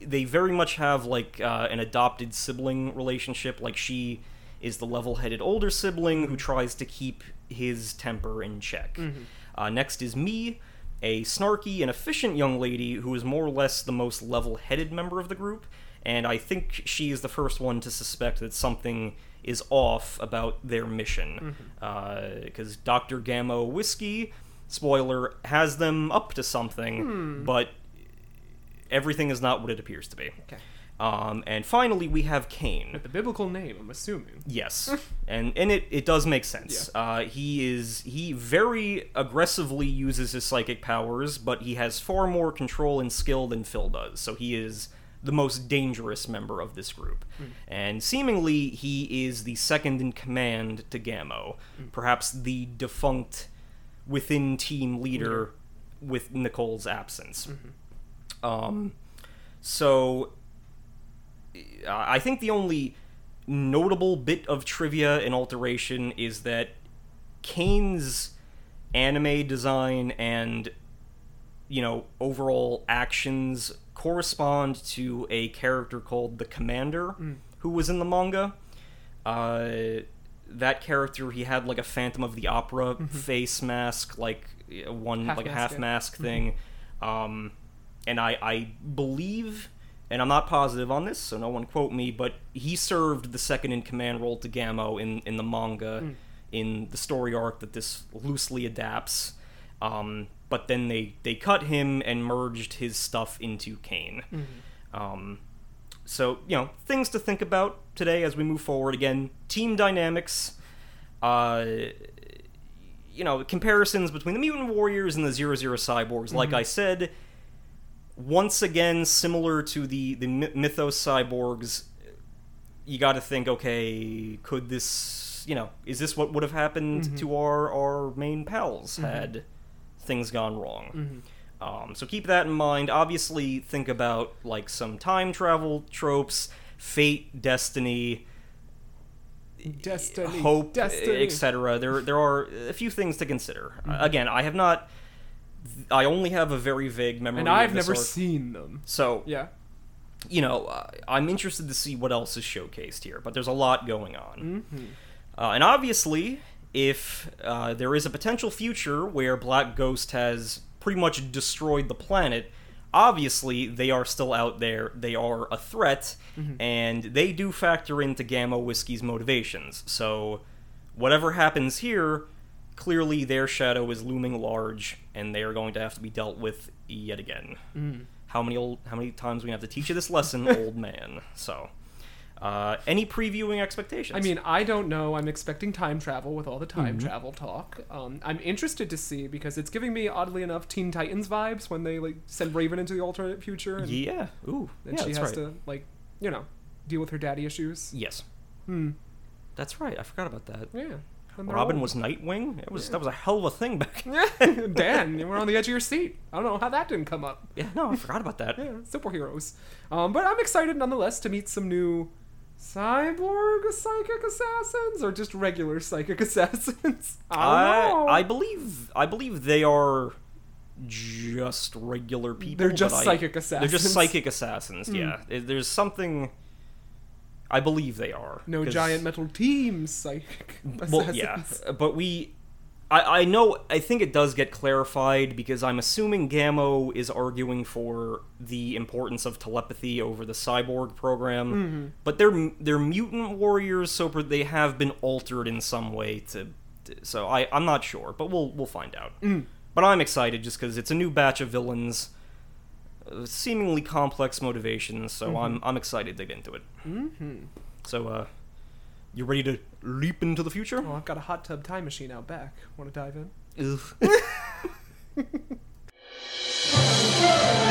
they very much have like uh, an adopted sibling relationship. Like she is the level-headed older sibling who tries to keep his temper in check. Uh, next is me, a snarky and efficient young lady who is more or less the most level-headed member of the group, and I think she is the first one to suspect that something is off about their mission. Because Dr. Gamo Whiskey, spoiler, has them up to something, but everything is not what it appears to be. Okay. Um, and finally, we have Kane. The biblical name, I'm assuming. Yes, (laughs) and and it, it does make sense. Uh, he is he very aggressively uses his psychic powers, but he has far more control and skill than Phil does. So he is the most dangerous member of this group, and seemingly he is the second in command to Gamo, perhaps the defunct within team leader with Nicole's absence. Um, so I think the only notable bit of trivia and alteration is that Kane's anime design and you know overall actions correspond to a character called the Commander who was in the manga. Uh, that character he had like a Phantom of the Opera face mask, like uh, one Half like a mask, half yeah. mask thing. Um, and I, I believe, and I'm not positive on this, so no one quote me, but he served the second in command role to Gamo in, in the manga, in the story arc that this loosely adapts. Um, but then they, they cut him and merged his stuff into Kane. Um, so, you know, things to think about today as we move forward. Again, team dynamics. Uh, you know, comparisons between the Mutant Warriors and the Zero Zero Cyborgs. Like I said, once again, similar to the the Mythos Cyborgs, you got to think, okay, could this, you know, is this what would have happened to our our main pals had things gone wrong? Um, so keep that in mind. Obviously, think about like some time travel tropes, fate, destiny, Destiny. hope, Destiny. etc. There, there are a few things to consider. Uh, again, I have not. I only have a very vague memory. And I've never arc. seen them. So, Yeah. you know, uh, I'm interested to see what else is showcased here. But there's a lot going on, Mm-hmm. uh, and obviously, if uh, there is a potential future where Black Ghost has pretty much destroyed the planet. Obviously, they are still out there. They are a threat, Mm-hmm. and they do factor into Gamma Whiskey's motivations. So, whatever happens here, clearly their shadow is looming large, and they are going to have to be dealt with yet again. Mm. How many old, how many times are we gonna have to teach you this lesson, (laughs) old man? So, uh, any previewing expectations? I mean, I don't know. I'm expecting time travel with all the time travel talk. Um, I'm interested to see because it's giving me, oddly enough, Teen Titans vibes when they like send Raven into the alternate future and, yeah, ooh, and yeah, she has right. to like, you know, deal with her daddy issues. Yes, Hmm. that's right. I forgot about that. Yeah. They're Robin old. was Nightwing. It was that was a hell of a thing back. (laughs) Yeah, (laughs) Dan, you were on the edge of your seat. I don't know how that didn't come up. yeah, no, I forgot about that. (laughs) Yeah, superheroes. Um, but I'm excited nonetheless to meet some new cyborg psychic assassins or just regular psychic assassins. I I don't know. I believe I believe they are just regular people. They're just I- psychic They're assassins. Hmm. just psychic assassins. Yeah, there's something. I believe they are. No 'cause- giant metal teams, psychic assassins. (laughs) Well, yeah, but we. I, I know. I think it does get clarified because I'm assuming Gamo is arguing for the importance of telepathy over the cyborg program, Mm-hmm. but they're they're mutant warriors, so they have been altered in some way to. to- so I I'm not sure, but we'll we'll find out. Mm. But I'm excited just because it's a new batch of villains, seemingly complex motivations. So I'm I'm excited to get into it. Mm-hmm. So uh, you ready to leap into the future? Oh, I've got a hot tub time machine out back. Want to dive in? Ugh. (laughs) (laughs)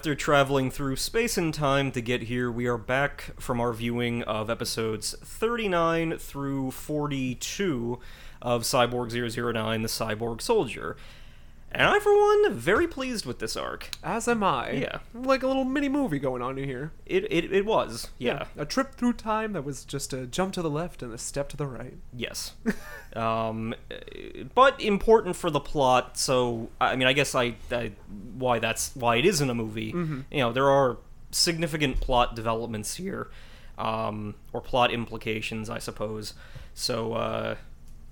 after traveling through space and time to get here, we are back from our viewing of episodes 39 through 42 of Cyborg 009 The Cyborg Soldier. And I, for one, very pleased with this arc. As am I. Yeah. Like a little mini movie going on here. It, it, it was, yeah. A trip through time that was just a jump to the left and a step to the right. Yes. (laughs) um, but important for the plot. So I mean, I guess I, I why that's why it isn't a movie. You know, there are significant plot developments here, um, or plot implications, I suppose. So, uh,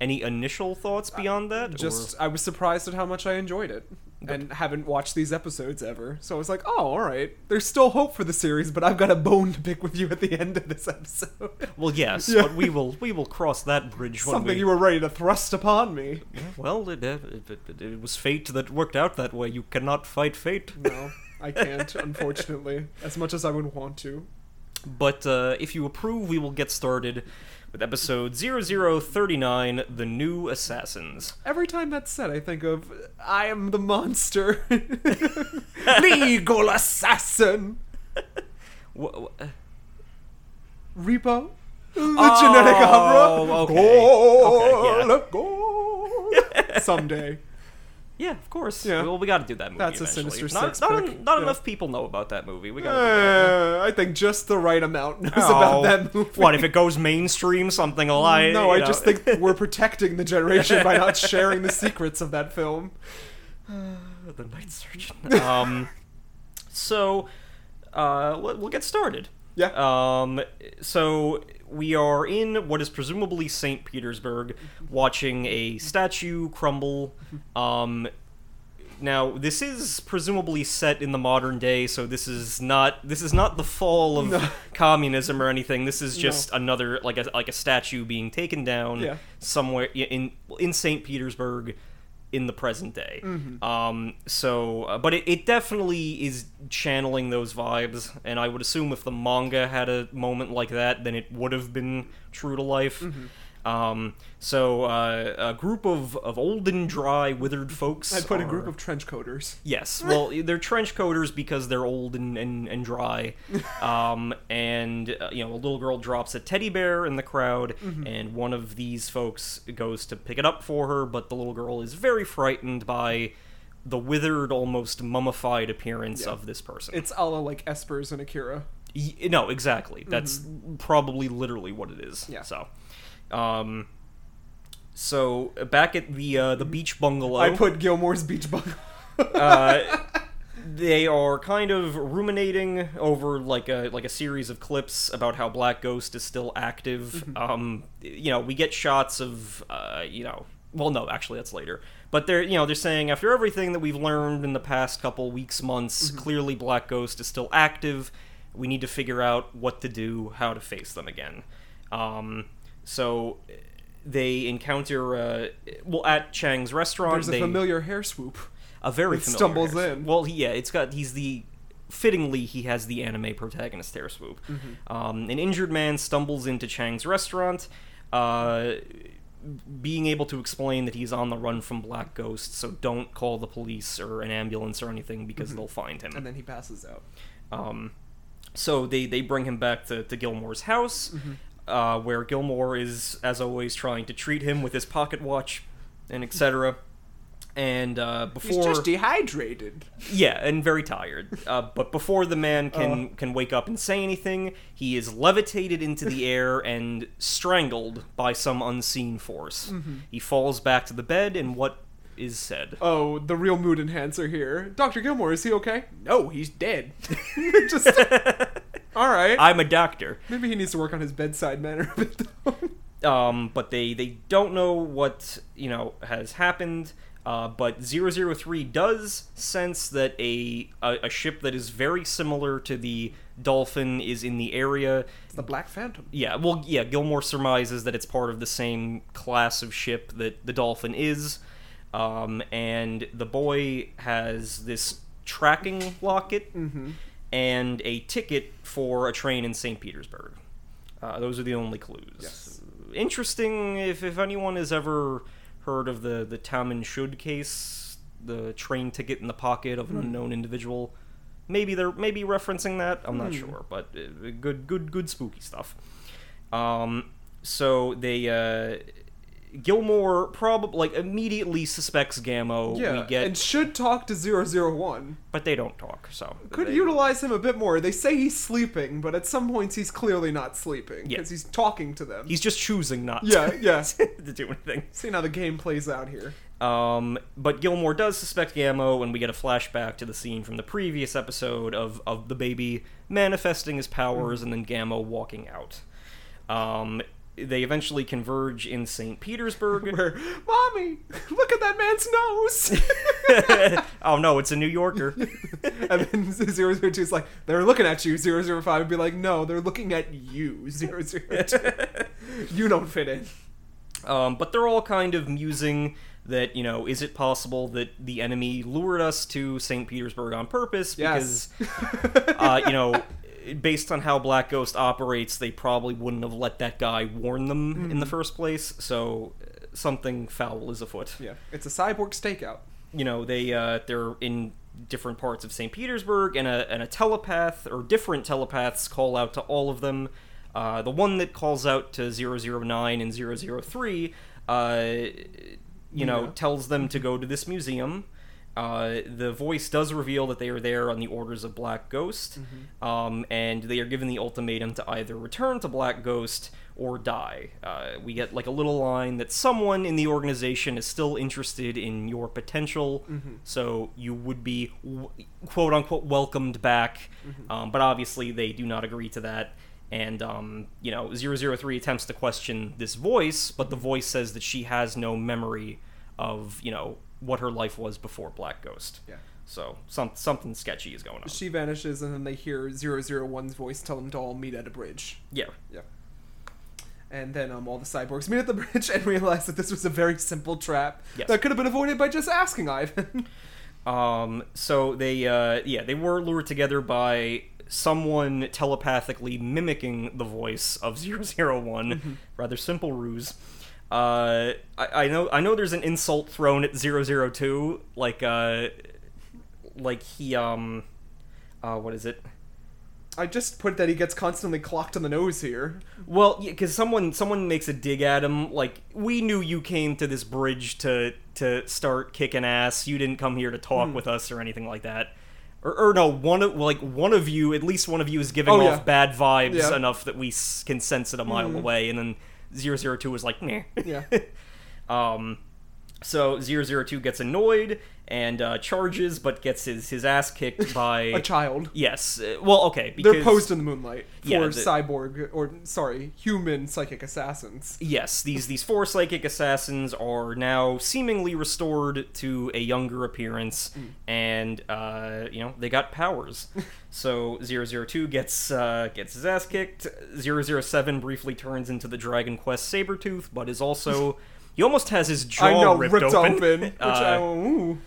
any initial thoughts beyond that? or- Just, I was surprised at how much I enjoyed it. And haven't watched these episodes ever. So I was like, oh, alright. There's still hope for the series, but I've got a bone to pick with you at the end of this episode. (laughs) well, yes, Yeah. but we will we will cross that bridge when Something we. you were ready to thrust upon me. Well, it, uh, it, it, it was fate that worked out that way. You cannot fight fate. No, I can't, unfortunately. As much as I would want to. But uh, if you approve, we will get started with episode 0039 The New Assassins. Every time that's said, I think of I am the monster. (laughs) Legal assassin. Wh- wh- uh. Repo? The Oh, genetic opera? okay. Go, Okay, yeah. let go. (laughs) Someday. Yeah, of course. Yeah. Well, we got to do that movie. That's a. Sinister Not, Six not, pick. not Yeah. enough people know about that movie. We got to do that. Uh, I think just the right amount (laughs) knows Oh. about that movie. What if it goes mainstream? Something will I? no, I know. just think we're (laughs) protecting the generation by not (laughs) sharing the secrets of that film. (sighs) the night surgeon. um, so uh, let- we'll get started. Yeah. Um, so we are in what is presumably St. Petersburg, watching a statue crumble. Um, now this is presumably set in the modern day, so this is not this is not the fall of No. communism or anything. This is just another like a like a statue being taken down Yeah. somewhere in in St. Petersburg in the present day. Mm-hmm. Um, so, uh, but it, it definitely is channeling those vibes, and I would assume if the manga had a moment like that, then it would have been true to life. Mm-hmm. Um, so, uh, a group of, of old and dry, withered folks. I'd put a group of trench coaters. Yes, (laughs) well, they're trench coaters because they're old and, and, and dry. (laughs) Um, and, uh, you know, a little girl drops a teddy bear in the crowd, and one of these folks goes to pick it up for her, but the little girl is very frightened by the withered, almost mummified appearance Yeah. of this person. It's a la like Espers and Akira. Y- no, exactly. That's probably literally what it is. Yeah. So, um, so back at the uh, the beach bungalow, I put Gilmore's Beach Bungalow. uh, (laughs) they are kind of ruminating over like a like a series of clips about how Black Ghost is still active. Um, you know, we get shots of uh, you know, well, no, actually, that's later. But they're you know they're saying after everything that we've learned in the past couple weeks, months, clearly Black Ghost is still active. We need to figure out what to do, how to face them again. Um, so they encounter uh, well at Chang's restaurant. There's a they, familiar hair swoop. a very familiar stumbles hair in. Well, yeah, it's got he's the fittingly he has the anime protagonist hair swoop. Mm-hmm. Um, an injured man stumbles into Chang's restaurant, uh, being able to explain that he's on the run from Black Ghost, so don't call the police or an ambulance or anything because they'll find him. Mm-hmm. And then he passes out. Um, so they they bring him back to, to Gilmore's house, Mm-hmm. Uh, where Gilmore is, as always, trying to treat him with his pocket watch and etc. And uh, before He's just dehydrated. yeah, and very tired. Uh, but before the man can Uh. can wake up and say anything, he is levitated into the (laughs) air and strangled by some unseen force. Mm-hmm. He falls back to the bed, and what is said? Oh, the real mood enhancer here. Dr. Gilmore, is he okay? No, he's dead. (laughs) just. (laughs) Alright. I'm a doctor. Maybe he needs to work on his bedside manner a bit, though. (laughs) um, but they they don't know what you know has happened. Uh, but 003 does sense that a, a a ship that is very similar to the Dolphin is in the area. It's the Black Phantom. Yeah, well, yeah. Gilmore surmises that it's part of the same class of ship that the Dolphin is, um, and the boy has this tracking locket Mm-hmm. And a ticket for a train in St. Petersburg. Uh, those are the only clues. Yes. Interesting if, if anyone has ever heard of the, the Taman Shud case, the train ticket in the pocket of an unknown individual. maybe they're maybe referencing that. I'm not sure, but uh, good, good, good spooky stuff. Um, so they uh, Gilmore probably like immediately suspects Gamo. Yeah, we get, and should talk to 001. but they don't talk. So Could they- utilize him a bit more. They say he's sleeping, but at some points he's clearly not sleeping Yeah. because he's talking to them. He's just choosing not yeah, yeah. to, (laughs) to do anything. Seeing how the game plays out here. Um, but Gilmore does suspect Gamo, and we get a flashback to the scene from the previous episode of, of the baby manifesting his powers and then Gamo walking out. Um, they eventually converge in St. Petersburg. (laughs) Where, mommy, look at that man's nose. (laughs) oh no, it's a New Yorker. (laughs) and then 002 is like, they're looking at you. 005 would be like, no, they're looking at you. 002. you don't fit in. Um, but they're all kind of musing that, you know, is it possible that the enemy lured us to St. Petersburg on purpose? Yes. Because, uh, you know, based on how Black Ghost operates, they probably wouldn't have let that guy warn them in the first place. So uh, something foul is afoot. yeah, it's a cyborg stakeout. You know, they uh, they're in different parts of St. Petersburg, and a and a telepath or different telepaths call out to all of them. Uh, the one that calls out to 009 and 003, uh, you know, tells them to go to this museum. Uh, the voice does reveal that they are there on the orders of Black Ghost, um, and they are given the ultimatum to either return to Black Ghost or die. Uh, we get like a little line that someone in the organization is still interested in your potential, so you would be w- quote unquote welcomed back. Um, but obviously, they do not agree to that. And, um, you know, 003 attempts to question this voice, but the voice says that she has no memory of, you know, what her life was before Black Ghost. Yeah. So, some, something sketchy is going on. She vanishes, and then they hear 001's voice tell them to all meet at a bridge. Yeah. Yeah. And then um, all the cyborgs meet at the (laughs) bridge and realize that this was a very simple trap Yes. that could have been avoided by just asking Ivan. (laughs) Um, so they, uh, yeah, they were lured together by someone telepathically mimicking the voice of (laughs) 001. Rather simple ruse. Uh, I, I know, I know. There's an insult thrown at 002, like, uh, like he, um, uh, what is it? I just put that he gets constantly clocked on the nose here. Well, because someone someone makes a dig at him. Like we knew you came to this bridge to to start kicking ass. You didn't come here to talk with us or anything like that. Or, or no, one of like one of you, at least one of you, is giving Oh, off yeah. bad vibes Yeah. enough that we s- can sense it a mile away. And then 002 was like, meh. Yeah. (laughs) Um, so 002 gets annoyed and uh, charges, but gets his his ass kicked (laughs) by A child. Yes. uh, Well, okay. Because They're posed in the moonlight for Yeah, the- cyborg, or sorry, human psychic assassins. Yes, these these four psychic assassins are now seemingly restored to a younger appearance, and uh, you know they got powers. (laughs) so 002 gets uh, gets his ass kicked. 007 briefly turns into the Dragon Quest Sabretooth, but is also (laughs) he almost has his jaw I know, ripped, ripped, open. open. which (laughs) I, Uh, ooh.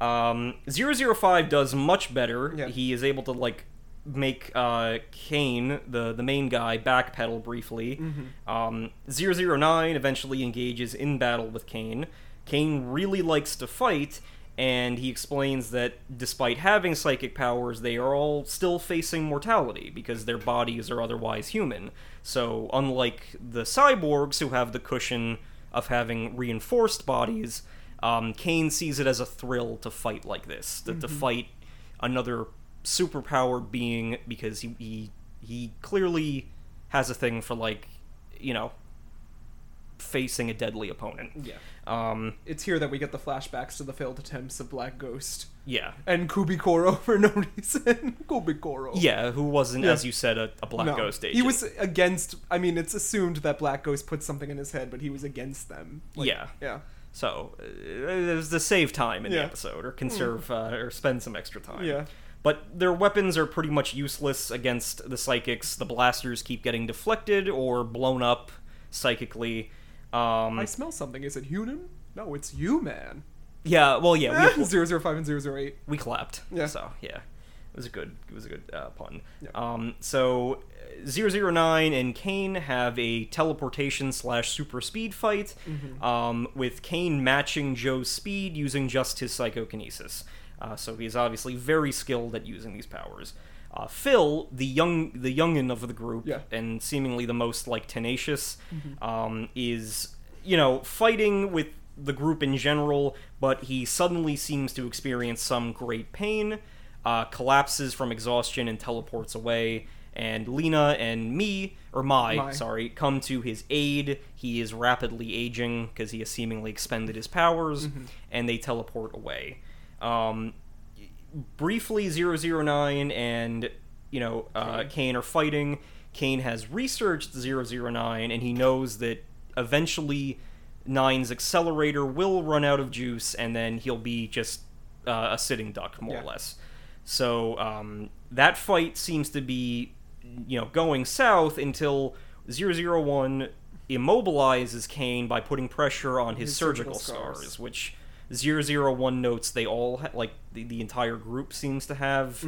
um, 005 does much better. Yeah. He is able to like make uh, Kane, the the main guy, backpedal briefly. Mm-hmm. Um, 009 eventually engages in battle with Kane. Kane really likes to fight, and he explains that despite having psychic powers, they are all still facing mortality because their bodies are otherwise human. So, unlike the cyborgs who have the cushion of having reinforced bodies, um, Kane sees it as a thrill to fight like this, to, to fight another superpowered being because he, he he clearly has a thing for like, you know, facing a deadly opponent. Yeah. Um, It's here that we get the flashbacks to the failed attempts of Black Ghost yeah. and Kubikoro (laughs) for no reason. Kubikoro. Yeah, who wasn't, Yeah. as you said, a, a Black No, Ghost agent. He was against. I mean, it's assumed that Black Ghost put something in his head, but he was against them. Like, Yeah. Yeah. So, uh, it was to save time in the episode, or conserve, uh, or spend some extra time. Yeah. But their weapons are pretty much useless against the psychics. The blasters keep getting deflected or blown up psychically. Um, I smell something. Is it Hunan? No, it's you, man. yeah, well, yeah, we, 005 and 008. we clapped. Yeah. So yeah, it was a good it was a good uh, pun. Yeah. Um, so uh, 009 and Kane have a teleportation slash super speed fight, Mm-hmm. um, with Kane matching Joe's speed using just his psychokinesis. Uh, so he's obviously very skilled at using these powers. Uh, Phil, the young the youngin of the group, Yeah. and seemingly the most like tenacious, um, is you know fighting with the group in general, but he suddenly seems to experience some great pain, uh, collapses from exhaustion and teleports away. And Lena and me, or Mai, Mai. sorry, come to his aid. He is rapidly aging because he has seemingly expended his powers, and they teleport away. Um, briefly 009 and you know uh, Kane are fighting. Kane has researched 009 and he knows that eventually Nine's accelerator will run out of juice and then he'll be just uh, a sitting duck more Yeah. or less. So um, that fight seems to be you know going south until 001 immobilizes Kane by putting pressure on his, His surgical, surgical scars, scars. which 001 notes they all ha- like the, the entire group seems to have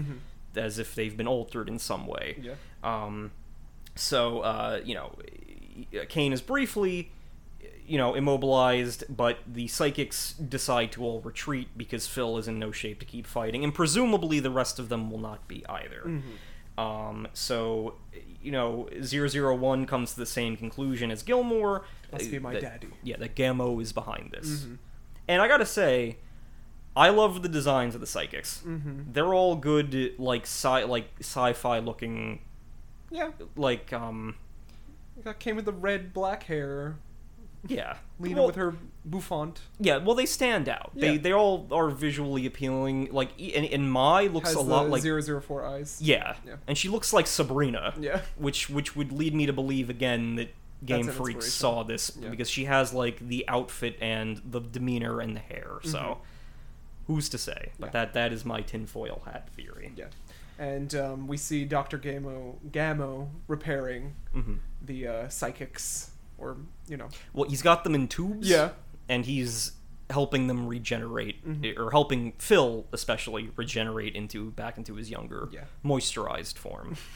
as if they've been altered in some way. Yeah. Um, so uh, you know, Kane is briefly, you know, immobilized, but the psychics decide to all retreat because Phil is in no shape to keep fighting, and presumably the rest of them will not be either. Mm-hmm. Um, so you know, 001 comes to the same conclusion as Gilmore. Must be uh, my that- daddy. Yeah, that gamo is behind this. Mhm. And I gotta say, I love the designs of the psychics. Mhm. They're all good, like sci like sci-fi looking, Yeah. like um, That came with the red black hair. yeah. Lena Well, with her bouffant. yeah. Well, they stand out. They Yeah. they they all are visually appealing. Like and, and Mai looks Has a lot like 004 eyes. yeah. Yeah. and she looks like Sabrina. Yeah. which which would lead me to believe again that Game Freak saw this Yeah. because she has like the outfit and the demeanor and the hair. So who's to say? But Mm-hmm. Yeah. that that is my tinfoil hat theory. Yeah. And um, we see Dr. Gamo, Gamo repairing hmm the uh, psychics, or, you know. Well, he's got them in tubes. Yeah. and he's helping them regenerate, Mhm. or helping Phil especially regenerate into back into his younger, Yeah. moisturized form. (laughs)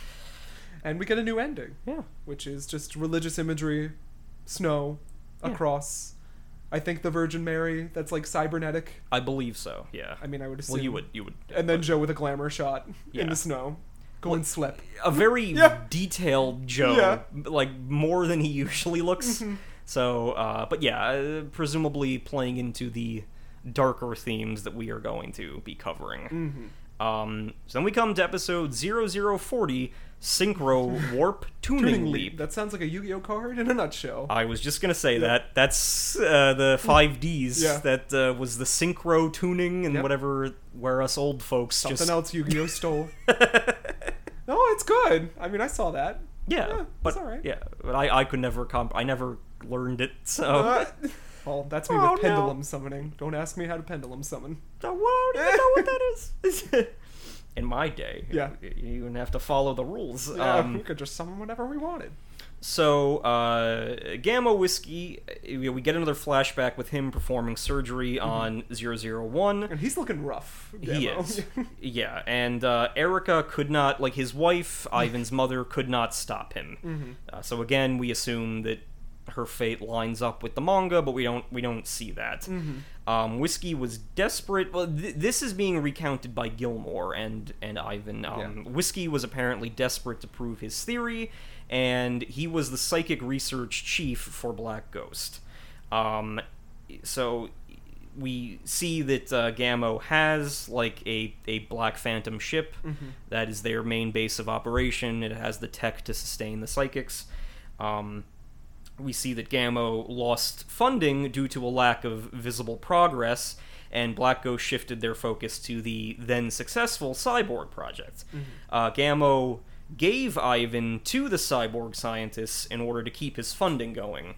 And we get a new ending, yeah. which is just religious imagery, snow, a Yeah. cross. I think the Virgin Mary, that's like cybernetic. I believe so. Yeah. I mean, I would assume. well, you would. You would. And then Joe with a glamour shot in the snow. Go and slip. a very (laughs) Yeah. detailed Joe, Yeah. like more than he usually looks. Mhm. So, uh, but yeah, uh, presumably playing into the darker themes that we are going to be covering. Mm-hmm. Um, so then we come to episode 0040, Synchro Warp (laughs) Tuning, Tuning Leap. leap. That sounds like a Yu-Gi-Oh card in a nutshell. I was just gonna say Yeah. that. That's uh, the five Ds. Yeah. That uh, was the synchro tuning and Yep. whatever. Where us old folks Something just else Yu-Gi-Oh stole. (laughs) no, it's good. I mean, I saw that. yeah, Yeah, but yeah, but I I could never comp. I never learned it. So Uh, (laughs) well, that's me Oh, with no. pendulum summoning. Don't ask me how to pendulum summon. I won't even know what that is. In my day, Yeah. you, you didn't have to follow the rules. Yeah, Um, we could just summon whenever we wanted. So, uh, Gamma Whiskey, we get another flashback with him performing surgery Mm-hmm. on 001. And he's looking rough. He is. (laughs) yeah, and uh, Erica could not, like his wife, Ivan's mother, could not stop him. Mhm. Uh, so again, we assume that her fate lines up with the manga, but we don't we don't see that. Mhm. Um, Whiskey was desperate. Well, th- this is being recounted by Gilmore and and Ivan. Um, Yeah. Whiskey was apparently desperate to prove his theory, and he was the psychic research chief for Black Ghost. Um, so we see that uh, Gamo has like a, a Black Phantom ship Mhm. that is their main base of operation. It has the tech to sustain the psychics. Um, we see that Gamo lost funding due to a lack of visible progress, and Black Ghost shifted their focus to the then successful Cyborg project. Uh, Gamo gave Ivan to the cyborg scientists in order to keep his funding going.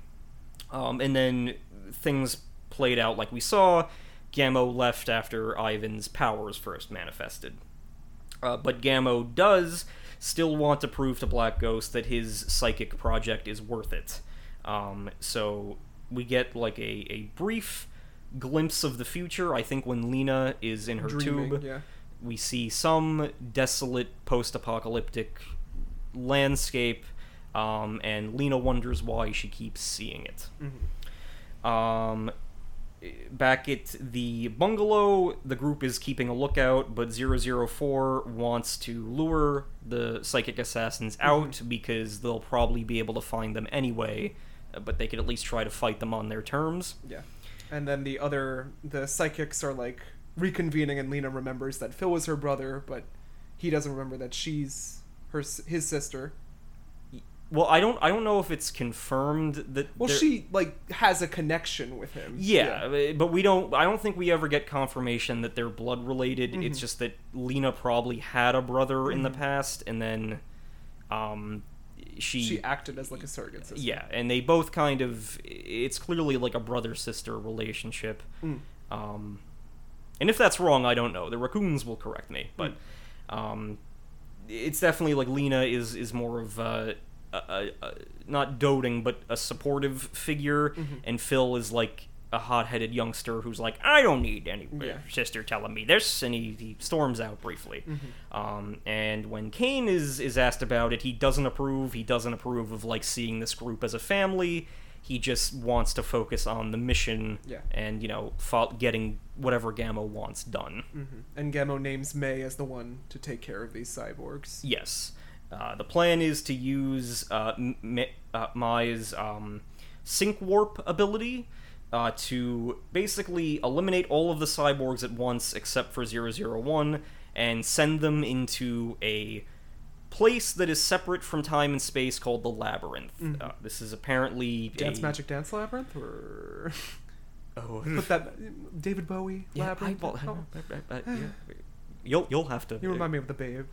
Um, and then things played out like we saw. Gamo left after Ivan's powers first manifested. Uh, but Gamo does still want to prove to Black Ghost that his psychic project is worth it. Um, so we get like a, a brief glimpse of the future. I think when Lena is in her Dreaming, tube, yeah. we see some desolate post-apocalyptic landscape, um, and Lena wonders why she keeps seeing it. Mhm. Um, back at the bungalow, the group is keeping a lookout, but 004 wants to lure the psychic assassins out because they'll probably be able to find them anyway, but they could at least try to fight them on their terms. Yeah. And then the other, the psychics are like reconvening, and Lena remembers that Phil was her brother, but he doesn't remember that she's her his sister. Well, I don't I don't know if it's confirmed that Well, they're- she like has a connection with him. Yeah, uh, but we don't. I don't think we ever get confirmation that they're blood related. It's Mhm. just that Lena probably had a brother in the Mhm. past, and then, um, she, She acted as like a surrogate sister. yeah, and they both kind of. It's clearly like a brother sister relationship. Mm. Um, and if that's wrong, I don't know. The raccoons will correct me, but, Hmm. um, it's definitely like Lena is is more of uh, a, a, a not doting, but a supportive figure, Mhm. and Phil is like a hot-headed youngster who's like, I don't need any Yeah. sister telling me this, and he, he storms out briefly. Um, and when Kane is is asked about it, he doesn't approve. He doesn't approve of like seeing this group as a family. He just wants to focus on the mission Yeah. and you know getting whatever Gamo wants done. hmm And Gamo names Mai as the one to take care of these cyborgs. Yes. Uh, the plan is to use uh, M- M- uh, Mai's um, sync warp ability uh, to basically eliminate all of the cyborgs at once except for 001 and send them into a place that is separate from time and space called the Labyrinth. Mhm. Uh, this is apparently Dance a... Magic Dance Labyrinth, or (laughs) Oh, put that David Bowie yeah, I, Labyrinth. Oh, uh, uh, (sighs) yeah. You'll you'll have to. you remind me of the Babe.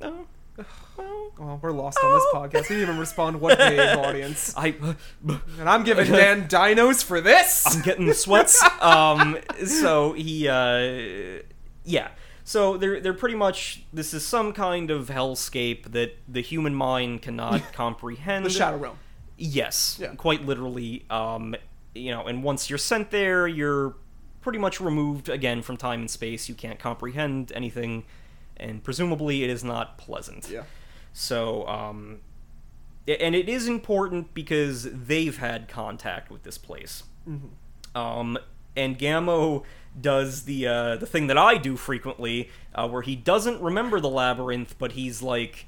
Oh, well, (sighs) Well, we're lost on this podcast. We didn't even respond what Babe (laughs) audience. I. (laughs) And I'm giving Dan dinos for this. (laughs) I'm getting the sweats. um, so he, uh, yeah. So they're they're pretty much this is some kind of hellscape that the human mind cannot comprehend. the Shadow Realm. Yes, Yeah. quite literally. Um, you know, and once you're sent there, you're pretty much removed again from time and space. You can't comprehend anything, and presumably it is not pleasant. Yeah. So, um, and it is important because they've had contact with this place. hmm Um, and Gamo does the uh, the thing that I do frequently, uh, where he doesn't remember the labyrinth, but he's like,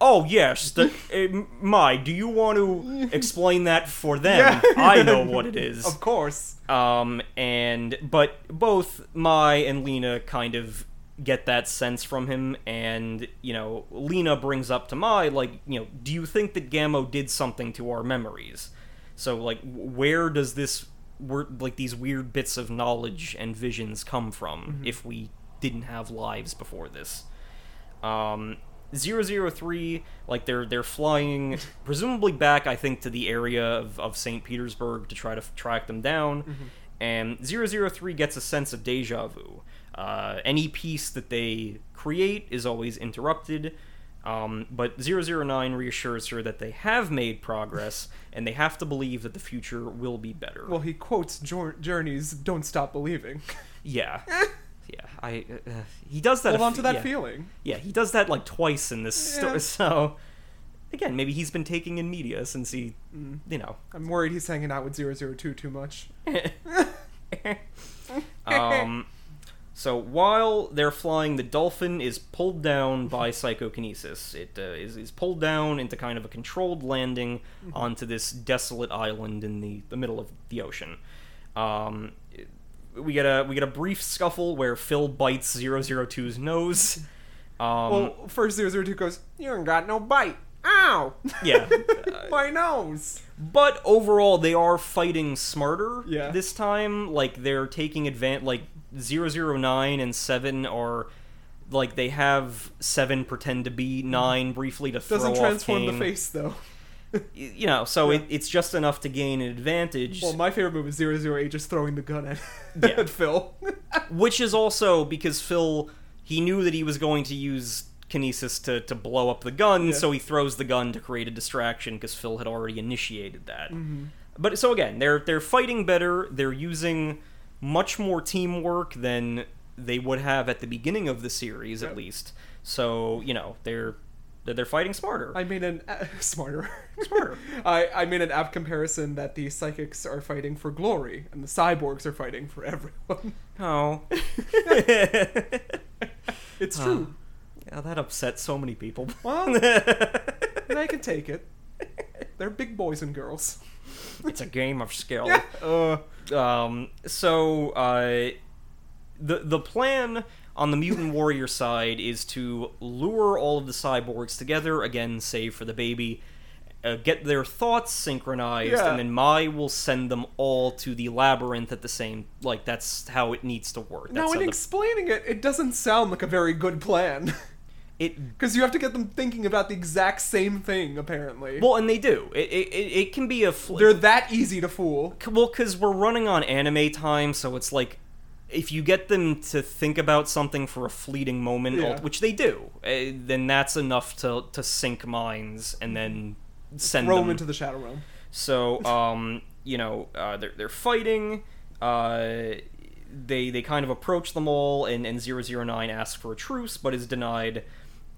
"Oh yes, the, (laughs) uh, Mai, do you want to explain that for them? Yeah. I know what it is." (laughs) Of course. Um, and but both Mai and Lena kind of get that sense from him, and you know, Lena brings up to Mai like, you know, do you think that Gamo did something to our memories? So like, where does this, like these weird bits of knowledge and visions come from if we didn't have lives before this? Um, 003, like they're they're flying (laughs) presumably back, I think, to the area of, of St. Petersburg to try to f- track them down. And 003 gets a sense of deja vu. Uh, any peace that they create is always interrupted. Um, but 009 reassures her that they have made progress (laughs) and they have to believe that the future will be better. Well, he quotes Jour- Journey's "Don't stop believing." (laughs) yeah. (laughs) Yeah, I uh, he does that. Hold on f- to that yeah. feeling. Yeah, he does that like twice in this Yeah. story. So again, maybe he's been taking in media since he, Mm. you know. I'm worried he's hanging out with 002 too much. um, so while they're flying, the dolphin is pulled down by psychokinesis. It uh, is, is pulled down into kind of a controlled landing onto this desolate island in the, the middle of the ocean. Um, we get a we get a brief scuffle where Phil bites 002's nose. (laughs) Um, well, first 002 goes, "You ain't got no bite." Ow! yeah. (laughs) My nose. But overall, they are fighting smarter Yeah. this time. Like they're taking advantage. Like 009 and Seven are like they have Seven pretend to be Nine briefly to throw Doesn't off transform the face though. You know, so Yeah. it, it's just enough to gain an advantage. Well, my favorite move is 008 just throwing the gun at, (laughs) Yeah. at Phil. (laughs) which is also because Phil he knew that he was going to use kinesis to, to blow up the gun, Yeah. so he throws the gun to create a distraction because Phil had already initiated that. Mm-hmm. But so again, they're they're fighting better. They're using much more teamwork than they would have at the beginning of the series, Yep. at least. So you know they're They're, fighting smarter. I mean an uh, (laughs) smarter. Smarter. (laughs) I I mean an apt comparison that the psychics are fighting for glory and the cyborgs are fighting for everyone. (laughs) oh. It's true. yeah, that upsets so many people. Well, they can take it. They're big boys and girls. it's a game of skill. Uh, Um, so uh, the the plan on the mutant warrior side is to lure all of the cyborgs together again, save for the baby. Uh, get their thoughts synchronized, Yeah. and then Mai will send them all to the labyrinth at the same. Like that's how it needs to work. That's now, in the- explaining it, it doesn't sound like a very good plan. (laughs) it Because you have to get them thinking about the exact same thing, apparently. well, and they do. It it, it, can be a fl- They're that easy to fool. Well, because we're running on anime time, so it's like if you get them to think about something for a fleeting moment, Yeah. which they do, uh, then that's enough to to sync minds and then send Throw them. them into the Shadow Realm. so, um, you know, uh, they're they're fighting. Uh, they they kind of approach them all, and and 009 asks for a truce, but is denied.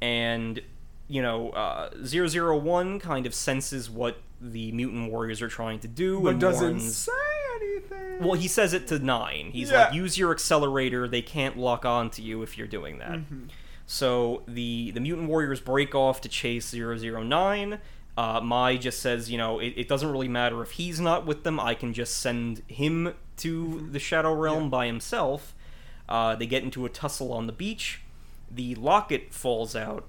And you know, uh, 001 kind of senses what the mutant warriors are trying to do, But and doesn't warns- say anything. well, he says it to nine. He's Yeah. like, use your accelerator. They can't lock on to you if you're doing that. Mm-hmm. So the the mutant warriors break off to chase 009. Uh, Mai just says, you know, it, it doesn't really matter if he's not with them. I can just send him to the Shadow Realm Mm-hmm. Yeah. by himself. Uh, they get into a tussle on the beach. The locket falls out,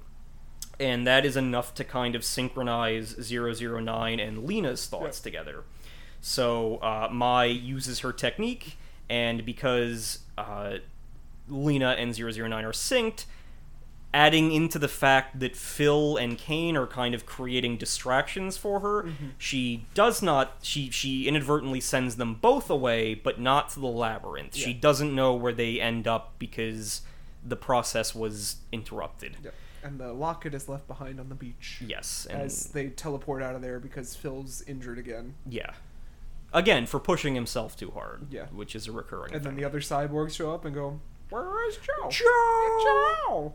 and that is enough to kind of synchronize 009 and Lena's thoughts Yeah. together. So uh, Mai uses her technique, and because uh, Lena and 009 are synced, adding into the fact that Phil and Kane are kind of creating distractions for her, Mm-hmm. she does not. She she inadvertently sends them both away, but not to the labyrinth. She doesn't know where they end up because the process was interrupted. Yep. And the locket is left behind on the beach Yes, as they teleport out of there because Phil's injured again. yeah. Again, for pushing himself too hard. Yeah. Which is a recurring And then the other cyborgs show up and go, "Where is Joe? Joe!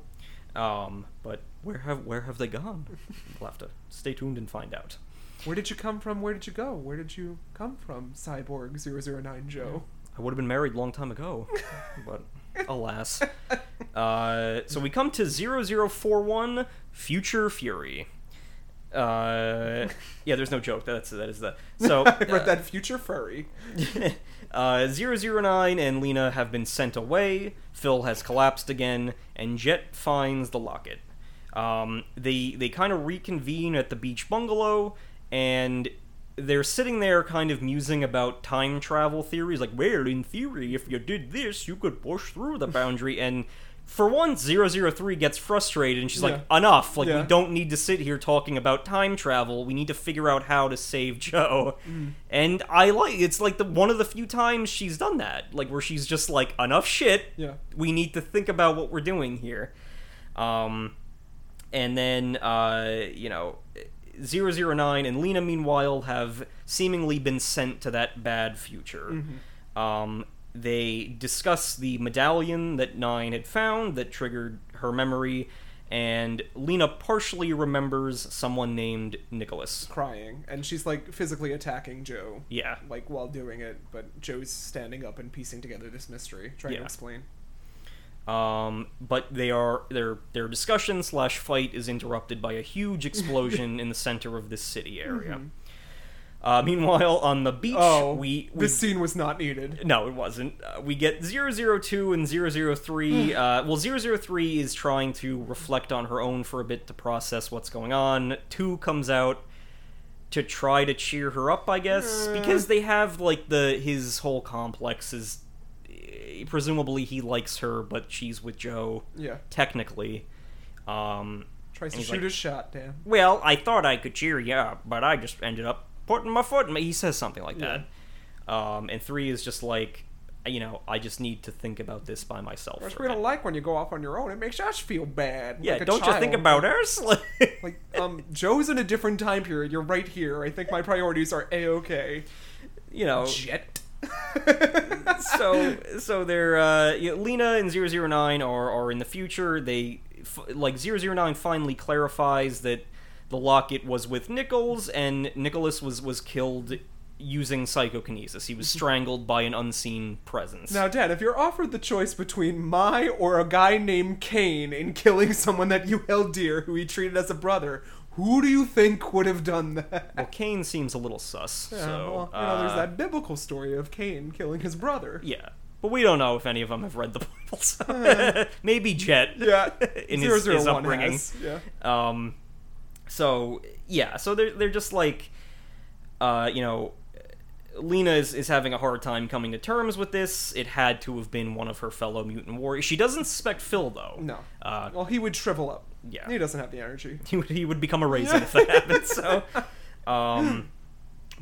Joe! Um, but where have where have they gone? (laughs) we'll have to stay tuned and find out. Where did you come from? Where did you go? Where did you come from, Cyborg 009 Joe?" I would have been married a long time ago, (laughs) but alas. Uh, so we come to 0041 Future Fury. Uh, yeah, there's no joke. That's that is the so. (laughs) I read uh, that future furry. (laughs) uh, 009 and Lena have been sent away. Phil has collapsed again, and Jet finds the locket. Um, they they kind of reconvene at the beach bungalow, and they're sitting there, kind of musing about time travel theories. Like, well, in theory, if you did this, you could push through the boundary. (laughs) And for once, 003 gets frustrated, and she's like, enough. Like, Yeah. we don't need to sit here talking about time travel. We need to figure out how to save Joe. Mm. And I like it's like the one of the few times she's done that, like where she's just like enough shit. Yeah. We need to think about what we're doing here. Um and then uh you know 009 and Lena meanwhile have seemingly been sent to that bad future. Mm-hmm. Um they discuss the medallion that Nine had found that triggered her memory and Lena partially remembers someone named Nicholas. Crying, and she's like physically attacking Joe. Yeah. Like while doing it, but Joe's standing up and piecing together this mystery, trying Yeah. to explain. Um, but they are their their discussion slash fight is interrupted by a huge (laughs) explosion in the center of this city area. Uh, meanwhile, on the beach, Oh, we, we this scene was not needed. no, it wasn't. Uh, we get 002 and 003. (sighs) uh, well, 003 is trying to reflect on her own for a bit to process what's going on. 2 comes out to try to cheer her up, I guess, because they have, like, the his whole complex is. Presumably he likes her, but she's with Joe, Yeah, technically. Um, tries to shoot like- his shot. Dan. well, I thought I could cheer you up, but I just ended up putting my foot in my... He says something like Yeah. that. Um, and three is just like, you know, I just need to think about this by myself. Which we don't like when you go off on your own. It makes us feel bad. Yeah, like don't you think about us. (laughs) Like, um, Joe's in a different time period. You're right here. I think my priorities are a okay. you know, Jet. (laughs) so so they're uh, you know, Lena and 009 are are in the future. They f- like 009 finally clarifies that the locket was with Nichols, and Nicholas was was killed using psychokinesis. He was strangled by an unseen presence. Now, Dan, if you're offered the choice between Mai or a guy named Kane in killing someone that you held dear, who he treated as a brother, who do you think would have done that? well, Kane seems a little sus. Yeah, so well, you know, there's uh, that biblical story of Cain killing his brother. Yeah, but we don't know if any of them have read the (laughs) Bible. So (laughs) maybe Jet. Yeah, (laughs) in his, his 001 upbringing. has, Yeah. Um, so yeah, so they're they're just like, uh, you know, Lena is is having a hard time coming to terms with this. It had to have been one of her fellow mutant warriors. She doesn't suspect Phil though. No. Uh, Well, he would shrivel up. Yeah. He doesn't have the energy. (laughs) he would he would become a raisin if that (laughs) happened. So, um,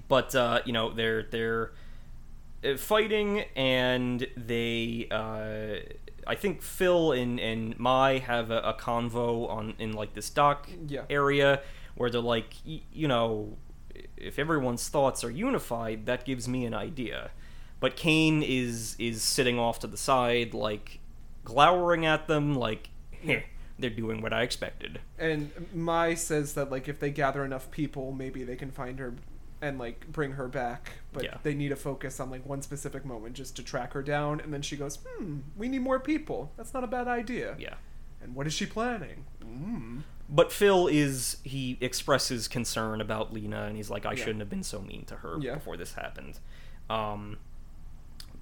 but uh, you know they're they're uh, fighting and they uh, I think Phil and and Mai have a, a convo on in like this dock Yeah. area where they're like y- you know if everyone's thoughts are unified that gives me an idea. But Kane is is sitting off to the side like glowering at them like "Heh, they're doing what I expected. And Mai says that like if they gather enough people, maybe they can find her and like bring her back. But Yeah. they need to focus on like one specific moment just to track her down. And then she goes, "Hmm, we need more people. That's not a bad idea." Yeah. And what is she planning? Mm. But Phil is he expresses concern about Lena and he's like I Yeah. shouldn't have been so mean to her Yeah. before this happened. Um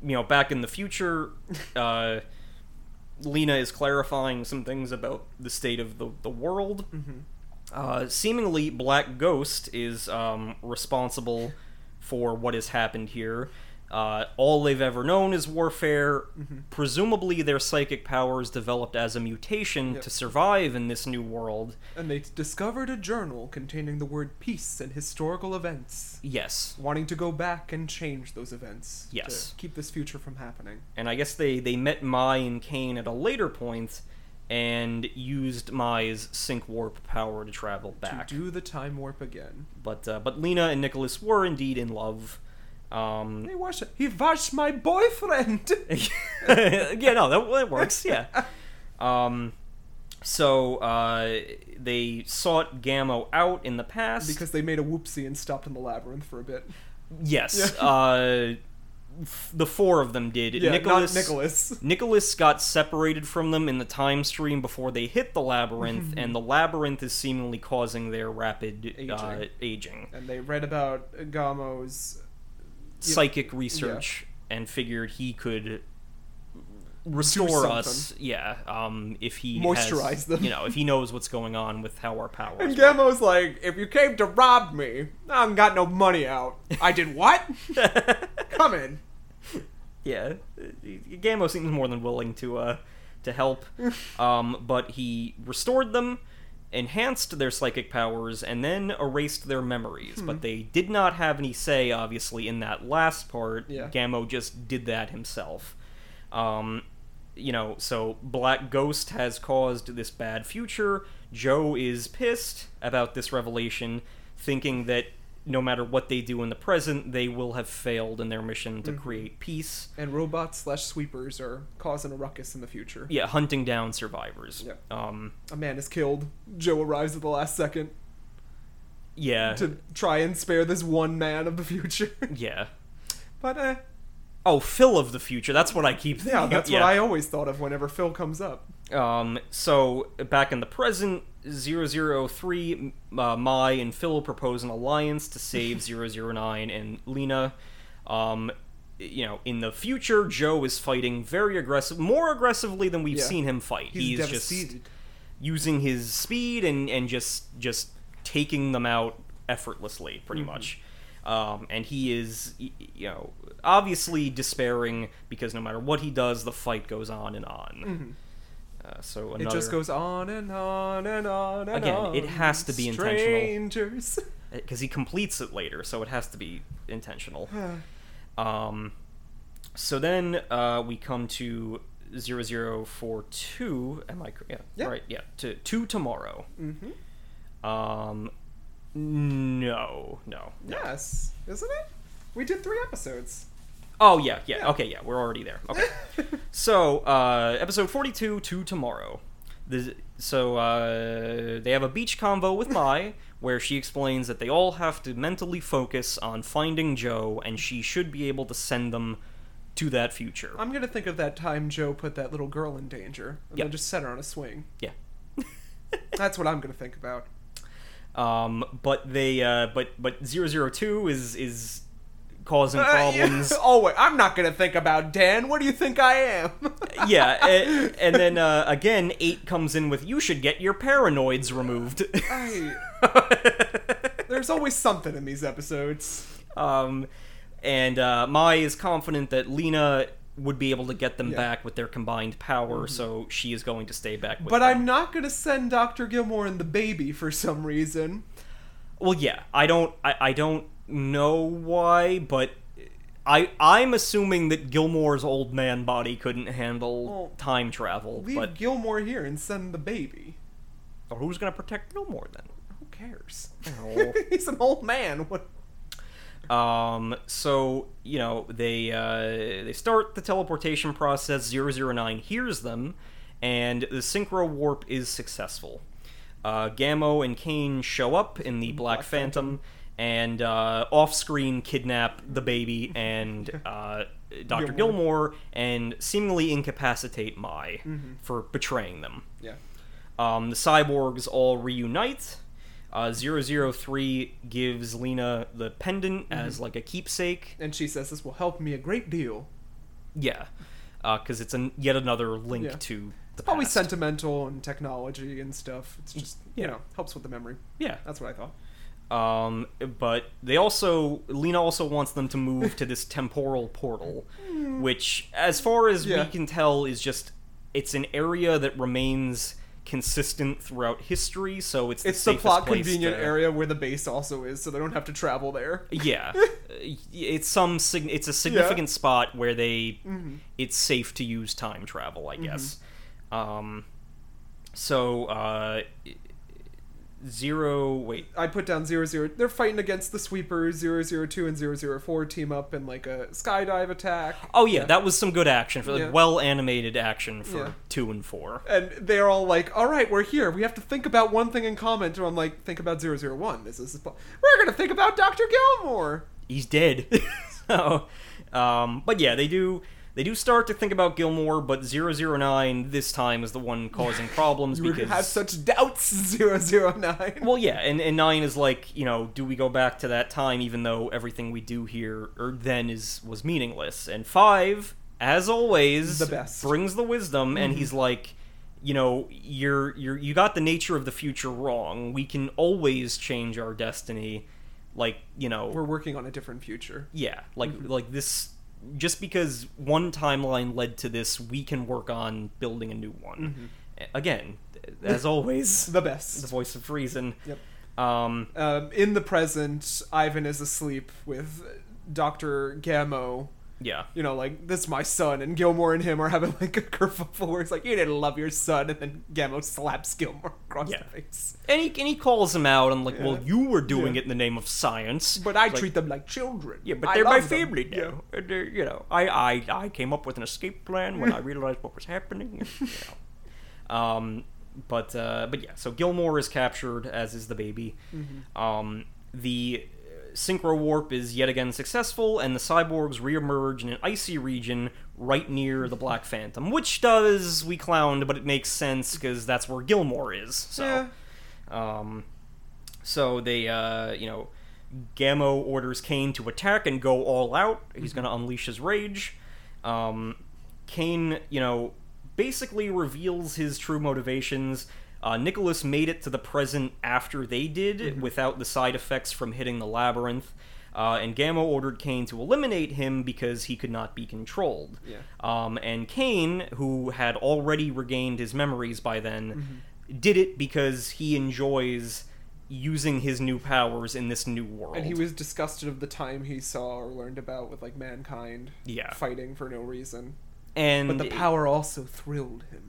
you know, back in the future, (laughs) uh Lena is clarifying some things about the state of the, the world. Mm-hmm. Uh, seemingly, Black Ghost is um, responsible for what has happened here. Uh, all they've ever known is warfare. Mm-hmm. Presumably, their psychic powers developed as a mutation Yep. to survive in this new world. And they discovered a journal containing the word peace and historical events. Yes. Wanting to go back and change those events. Yes. To keep this future from happening. And I guess they, they met Mai and Kane at a later point and used Mai's sync warp power to travel back. To do the time warp again. But uh, but Lena and Nicholas were indeed in love. Um, He was he was my boyfriend. (laughs) yeah, no, that, that works. Yeah. Um, so uh, they sought Gamo out in the past. because they made a whoopsie and stopped in the labyrinth for a bit. yes, uh, f- the four of them did. Yeah, Nicholas, Nicholas. Nicholas got separated from them in the time stream before they hit the labyrinth, (laughs) and the labyrinth is seemingly causing their rapid aging. Uh, Aging. And they read about Gamo's Yeah. Psychic research and figured he could restore us. Yeah, um, if he Moisturize has, them. You know, if he knows what's going on with how our powers. And. Gamo's like, if you came to rob me, I haven't got no money out. I did what? (laughs) Come in. yeah, Gamo seems more than willing to uh to help, (laughs) um, but he restored them, enhanced their psychic powers, and then erased their memories. Hmm. But they did not have any say, obviously, in that last part. Yeah. Gamo just did that himself. Um, you know, so Black Ghost has caused this bad future. Joe is pissed about this revelation, thinking that no matter what they do in the present, they will have failed in their mission to Mhm. create peace. And robots slash sweepers are causing a ruckus in the future. Yeah, hunting down survivors. Yeah. Um, A man is killed. Joe arrives at the last second yeah. to try and spare this one man of the future. (laughs) yeah. but eh, Oh, Phil of the future. That's what I keep thinking. yeah, that's what I always thought of whenever Phil comes up. Um, so back in the present, 003, uh, Mai and Phil propose an alliance to save (laughs) 009 and Lena. Um, you know, in the future, Joe is fighting very aggressive, more aggressively than we've Yeah. seen him fight. He's, just using his speed and and just just taking them out effortlessly, pretty Mhm. much. Um, and he is, you know, obviously despairing because no matter what he does, the fight goes on and on. Mhm. Uh, so another, It just goes on and on and on and on. Again, on. it has to be intentional. Because he completes it later, so it has to be intentional. (sighs) Um, so then uh, we come to 0042. Am I yeah, Yeah. right? Yeah, to to tomorrow. mm-hmm. Um, no, no, no. Yes, isn't it? We did three episodes. Oh yeah, yeah, Yeah. Okay, yeah, we're already there. Okay. (laughs) so, uh, episode 42 to tomorrow. the, so uh, they have a beach convo with (laughs) Mai, where she explains that they all have to mentally focus on finding Joe, and she should be able to send them to that future. I'm gonna think of that time Joe put that little girl in danger and Yeah. then just set her on a swing. yeah. (laughs) That's what I'm gonna think about. Um, but they, uh, but but 002 is is causing Uh, yeah. problems. (laughs) oh wait, I'm not gonna think about Dan. What do you think I am? (laughs) yeah, and, (laughs) and then uh, again, eight comes in with you should get your paranoids removed. I, there's always something in these episodes. um, and uh, Mai is confident that Lena would be able to get them Yeah. back with their combined power, so she is going to stay back with But them. I'm not gonna send Dr. Gilmore and the baby for some reason. Well, yeah, I don't, I, I don't know why, but I, I'm assuming that Gilmore's old man body couldn't handle Well, time travel. Leave But Gilmore here and send the baby. or who's gonna protect Gilmore then? Who cares? Oh. (laughs) He's an old man. What? Um, so you know they uh, they start the teleportation process. 009 hears them, and the synchro warp is successful. Uh, Gamo and Kane show up in the Black, Black Phantom, and uh, off-screen kidnap the baby and (laughs) uh, Doctor Gilmore. Gilmore, and seemingly incapacitate Mai Mm-hmm. for betraying them. Yeah. Um, the cyborgs all reunite. Uh, 003 gives Lena the pendant Mm-hmm. as like a keepsake. And she says this will help me a great deal. Yeah, because it's an, yet another link Yeah. to it's Probably sentimental and technology and stuff. It's just you know helps with the memory. Yeah. That's what I thought. Um, but they also Lena also wants them to move to this temporal portal, which, as far as Yeah. we can tell, is just it's an area that remains consistent throughout history. So it's the It's the plot convenient to- area where the base also is, so they don't have to travel there. Yeah, (laughs) Uh, it's some sig- it's a significant spot where they Mm-hmm. it's safe to use time travel, I guess. Um, so uh, zero. Wait, I put down zero zero. They're fighting against the sweepers. Zero zero two and zero zero four team up in like a skydive attack. oh yeah, that was some good action for like Yeah. well animated action for Yeah. two and four. and they're all like, "All right, we're here. We have to think about one thing in common." So I'm like, "Think about 001. This is we're gonna think about Doctor Gilmore." He's dead. (laughs) so, um, but yeah, they do. They do start to think about Gilmore, but 009 this time is the one causing (laughs) problems You because have such doubts, (laughs) 009. Well, yeah, and, and nine is like, you know, do we go back to that time even though everything we do here or then is was meaningless? And five, as always, The best. brings the wisdom, and mm-hmm. he's like, you know, you're you're you got the nature of the future wrong. We can always change our destiny, like you know, we're working on a different future. yeah, like mm-hmm. like this. Just because one timeline led to this, we can work on building a new one. Again, as (laughs) always, The best. the voice of reason. Yep. Um, Um, in the present, Ivan is asleep with Doctor Gamo. Yeah, You know, like this is my son, and Gilmore and him are having like a kerfuffle where it's like you didn't love your son, and then Gamo slaps Gilmore across Yeah. the face. and he and he calls him out. I'm like, Yeah. well, you were doing Yeah. it in the name of science, But I Like, treat them like children. Yeah, but I they're my love them. family now. Yeah. They're, you know, I, I I came up with an escape plan when I (laughs) realized what was happening. You know. Um, but uh, but yeah, so Gilmore is captured, as is the baby. Mm-hmm. Um, the synchro warp is yet again successful, and the cyborgs reemerge in an icy region right near the Black Phantom, which does we clowned, but it makes sense because that's where Gilmore is. So. Yeah. Um, so they, uh, you know, Gamo orders Kane to attack and go all out. He's going to unleash his rage. Um, Kane, you know, basically reveals his true motivations. Uh, Nicholas made it to the present after they did, without the side effects from hitting the labyrinth. Uh, and Gamo ordered Kane to eliminate him because he could not be controlled. Yeah. Um, and Kane, who had already regained his memories by then, Mm-hmm. did it because he enjoys using his new powers in this new world. And he was disgusted of the time he saw or learned about with like mankind Yeah. fighting for no reason. and But the power also thrilled him.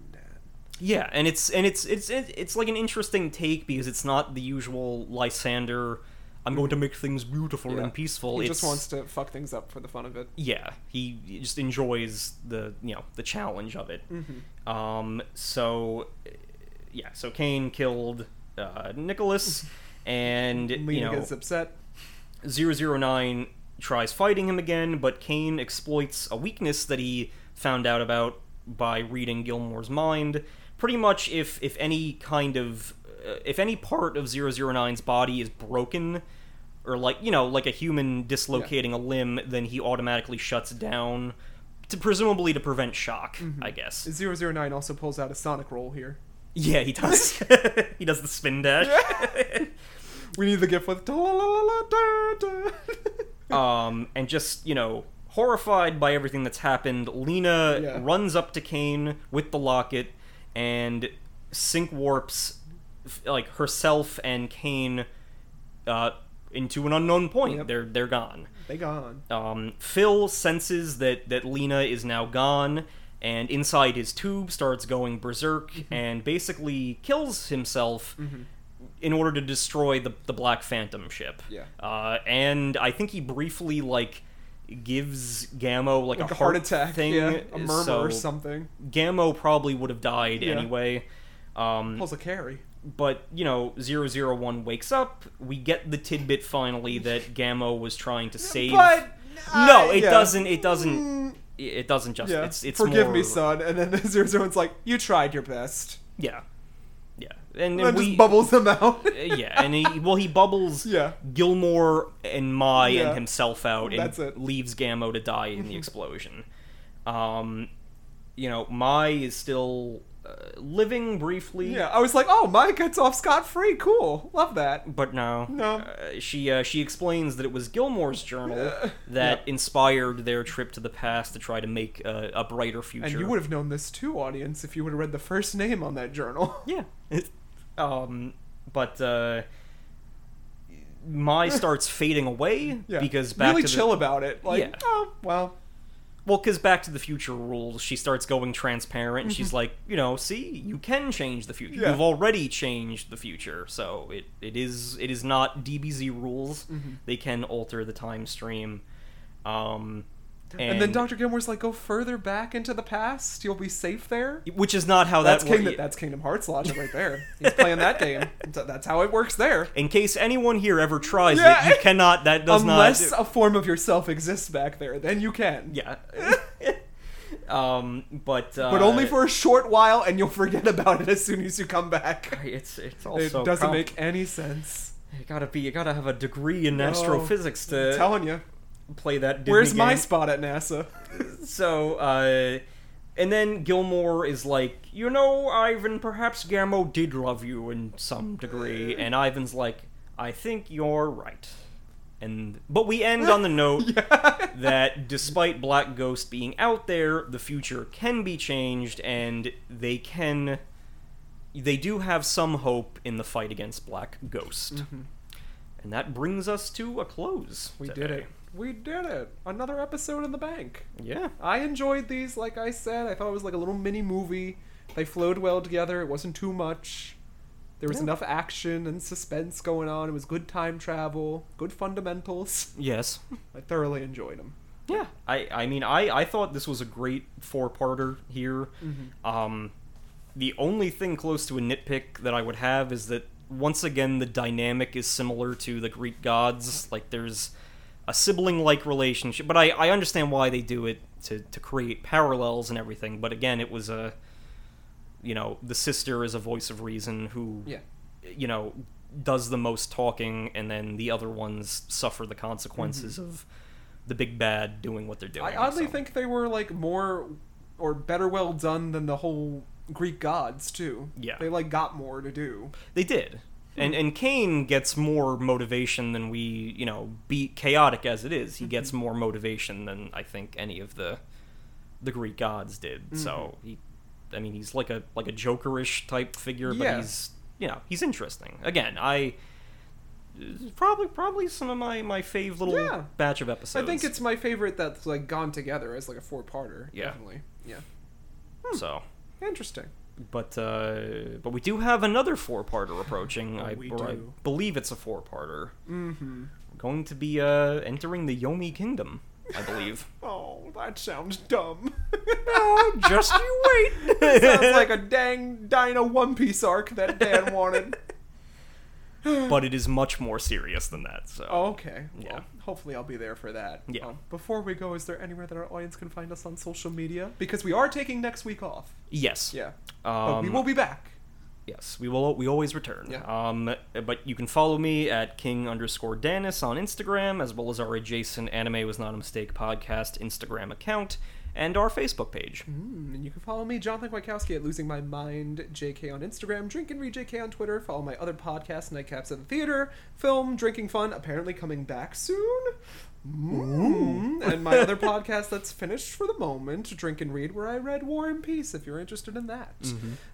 Yeah, and it's and it's it's it's like an interesting take because it's not the usual Lysander. I'm going to make things beautiful Yeah. and peaceful. He it's, just wants to fuck things up for the fun of it. yeah, he just enjoys the you know the challenge of it. Mm-hmm. Um, so yeah, so Kane killed uh, Nicholas, (laughs) and Lena you know gets upset. 009 tries fighting him again, but Kane exploits a weakness that he found out about by reading Gilmore's mind. Pretty much, if if any kind of uh, if any part of 009's body is broken, or like you know like a human dislocating a limb, then he automatically shuts down, to presumably to prevent shock. I guess. 009 also pulls out a Sonic roll here. Yeah, he does. (laughs) (laughs) he does the spin dash. (laughs) We need the gift with. um, and just you know horrified by everything that's happened lena Yeah. runs up to kane with the locket and sync warps like herself and kane uh, into an unknown point Yep. they're they're gone they gone. um, phil senses that that lena is now gone and inside his tube starts going berserk Mm-hmm. and basically kills himself in order to destroy the, the black phantom ship Yeah. uh, and I think he briefly like gives Gamo like, Like a a heart attack. thing. yeah. A murmur so or something. Gamo probably would have died Yeah. anyway. Um, Pulls a carry. but you know, 001 wakes up. We get the tidbit finally that Gamo was trying to (laughs) save. But. no, uh, it yeah. doesn't. It doesn't. Mm, It doesn't just. Yeah. It's it's Forgive more, me, son. And then (laughs) 001's like, you tried your best. Yeah, and, And we just bubbles them out. (laughs) yeah, and he well he bubbles (laughs) yeah. Gilmore and Mai Yeah. and himself out and That's it. leaves Gamo to die in the explosion. Um, you know, Mai is still uh, living briefly. Yeah. I was like, oh, Mai gets off scot free. Cool. Love that. But no, No. Uh, she uh, she explains that it was Gilmore's journal (laughs) that Yeah. inspired their trip to the past to try to make uh, a brighter future. And you would have known this too, audience, if you would have read the first name on that journal. Yeah. Um, but uh, Mai (laughs) starts fading away Yeah. because back really to the, chill about it. Like, Yeah. oh, well, Well, because Back to the Future rules, she starts going transparent, and she's like, you know, see, you can change the future. Mm-hmm. Yeah. You've already changed the future, so it, it is it is not DBZ rules. Mm-hmm. They can alter the time stream. Um, and, then Dr. Gilmore's like, go further back into the past. You'll be safe there. which is not how That's that Kingdom, works. that's Kingdom Hearts logic right there. He's playing that game. (laughs) That's how it works there. In case anyone here ever tries Yeah. it, you cannot. That does Unless not. Unless a form of yourself exists back there, then you can. Yeah. (laughs) um, but uh, But only for a short while, and you'll forget about it as soon as you come back. it's it's It also doesn't com- make any sense. You gotta be. You gotta have a degree in No. astrophysics I'm to telling you. Play that. Disney Where's my game. spot at NASA? (laughs) So, uh, and then Gilmore is like, you know, Ivan, perhaps Gamo did love you in some degree, and Ivan's like, I think you're right. And but we end on the (laughs) note that despite Black Ghost being out there, the future can be changed, and they can. They do have some hope in the fight against Black Ghost. And that brings us to a close. We did it. We did it. Another episode in the bank. Yeah. I enjoyed these, like I said. I thought it was like a little mini movie. They flowed well together. It wasn't too much. There was Yeah. enough action and suspense going on. It was good time travel, good fundamentals. (laughs) Yes. I thoroughly enjoyed them. Yeah, I I mean I I thought this was a great four parter here. Um, the only thing close to a nitpick that I would have is that once again the dynamic is similar to the Greek gods. Like there's a sibling like relationship, but I I understand why they do it to to create parallels and everything. But again, it was a you know the sister is a voice of reason who Yeah. you know does the most talking and then the other ones suffer the consequences mm-hmm. of the big bad doing what they're doing I oddly so. think they were like more or better well done than the whole Greek gods too. Yeah. They like got more to do. they did and and Kane gets more motivation than we you know be chaotic as it is he gets mm-hmm. more motivation than I think any of the the Greek gods did so mm-hmm. he I mean he's like a like a jokerish type figure but he's you know he's interesting again I probably probably some of my my fave little Yeah. batch of episodes I think it's my favorite that's like gone together as like a four parter. Yeah. Definitely. Yeah. so Interesting. But uh, but we do have another four-parter approaching. I, We or I believe it's a four-parter. Mm-hmm. We're going to be uh, entering the Yomi Kingdom, I believe. (laughs) Oh, that sounds dumb. oh, just you wait. (laughs) Sounds like a dang Dino One Piece arc that Dan wanted. (laughs) (gasps) but it is much more serious than that. So Oh, okay. Yeah. Well, hopefully I'll be there for that. Yeah. Um, before we go, is there anywhere that our audience can find us on social media? Because we are taking next week off. yes, Yeah. but we Um, will be back. Yes, we will. We always return. Yeah. Um, but you can follow me at king underscore Danis on Instagram, as well as our adjacent Anime Was Not a Mistake podcast Instagram account and our Facebook page. Mm, and you can follow me, Jonathan Wojtkowski, at Losing My Mind JK on Instagram, Drink and Read JK on Twitter. Follow my other podcast, Nightcaps at the Theater, Film, Drinking Fun, apparently coming back soon. Mm. and my other podcast that's finished for the moment, Drink and Read, where I read War and Peace, if you're interested in that.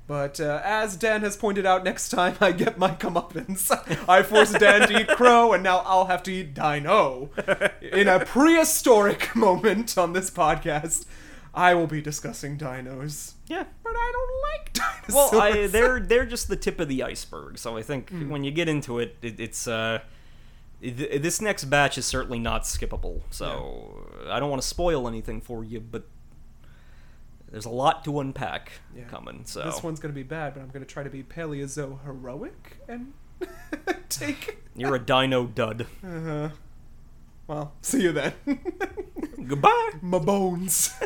But uh, as Dan has pointed out, next time I get my comeuppance, I force Dan to eat crow, and now I'll have to eat dino. In a prehistoric moment on this podcast, I will be discussing dinos. Yeah. But I don't like dinosaurs. Well, I, they're they're just the tip of the iceberg. So I think Hmm. when you get into it, it it's uh, th- this next batch is certainly not skippable. So I don't want to spoil anything for you, but there's a lot to unpack Yeah. coming. So This one's gonna be bad, but I'm gonna try to be Paleozo heroic and (laughs) take. you're a dino dud. Uh-huh. Well, see you then. (laughs) Goodbye. My bones. (laughs)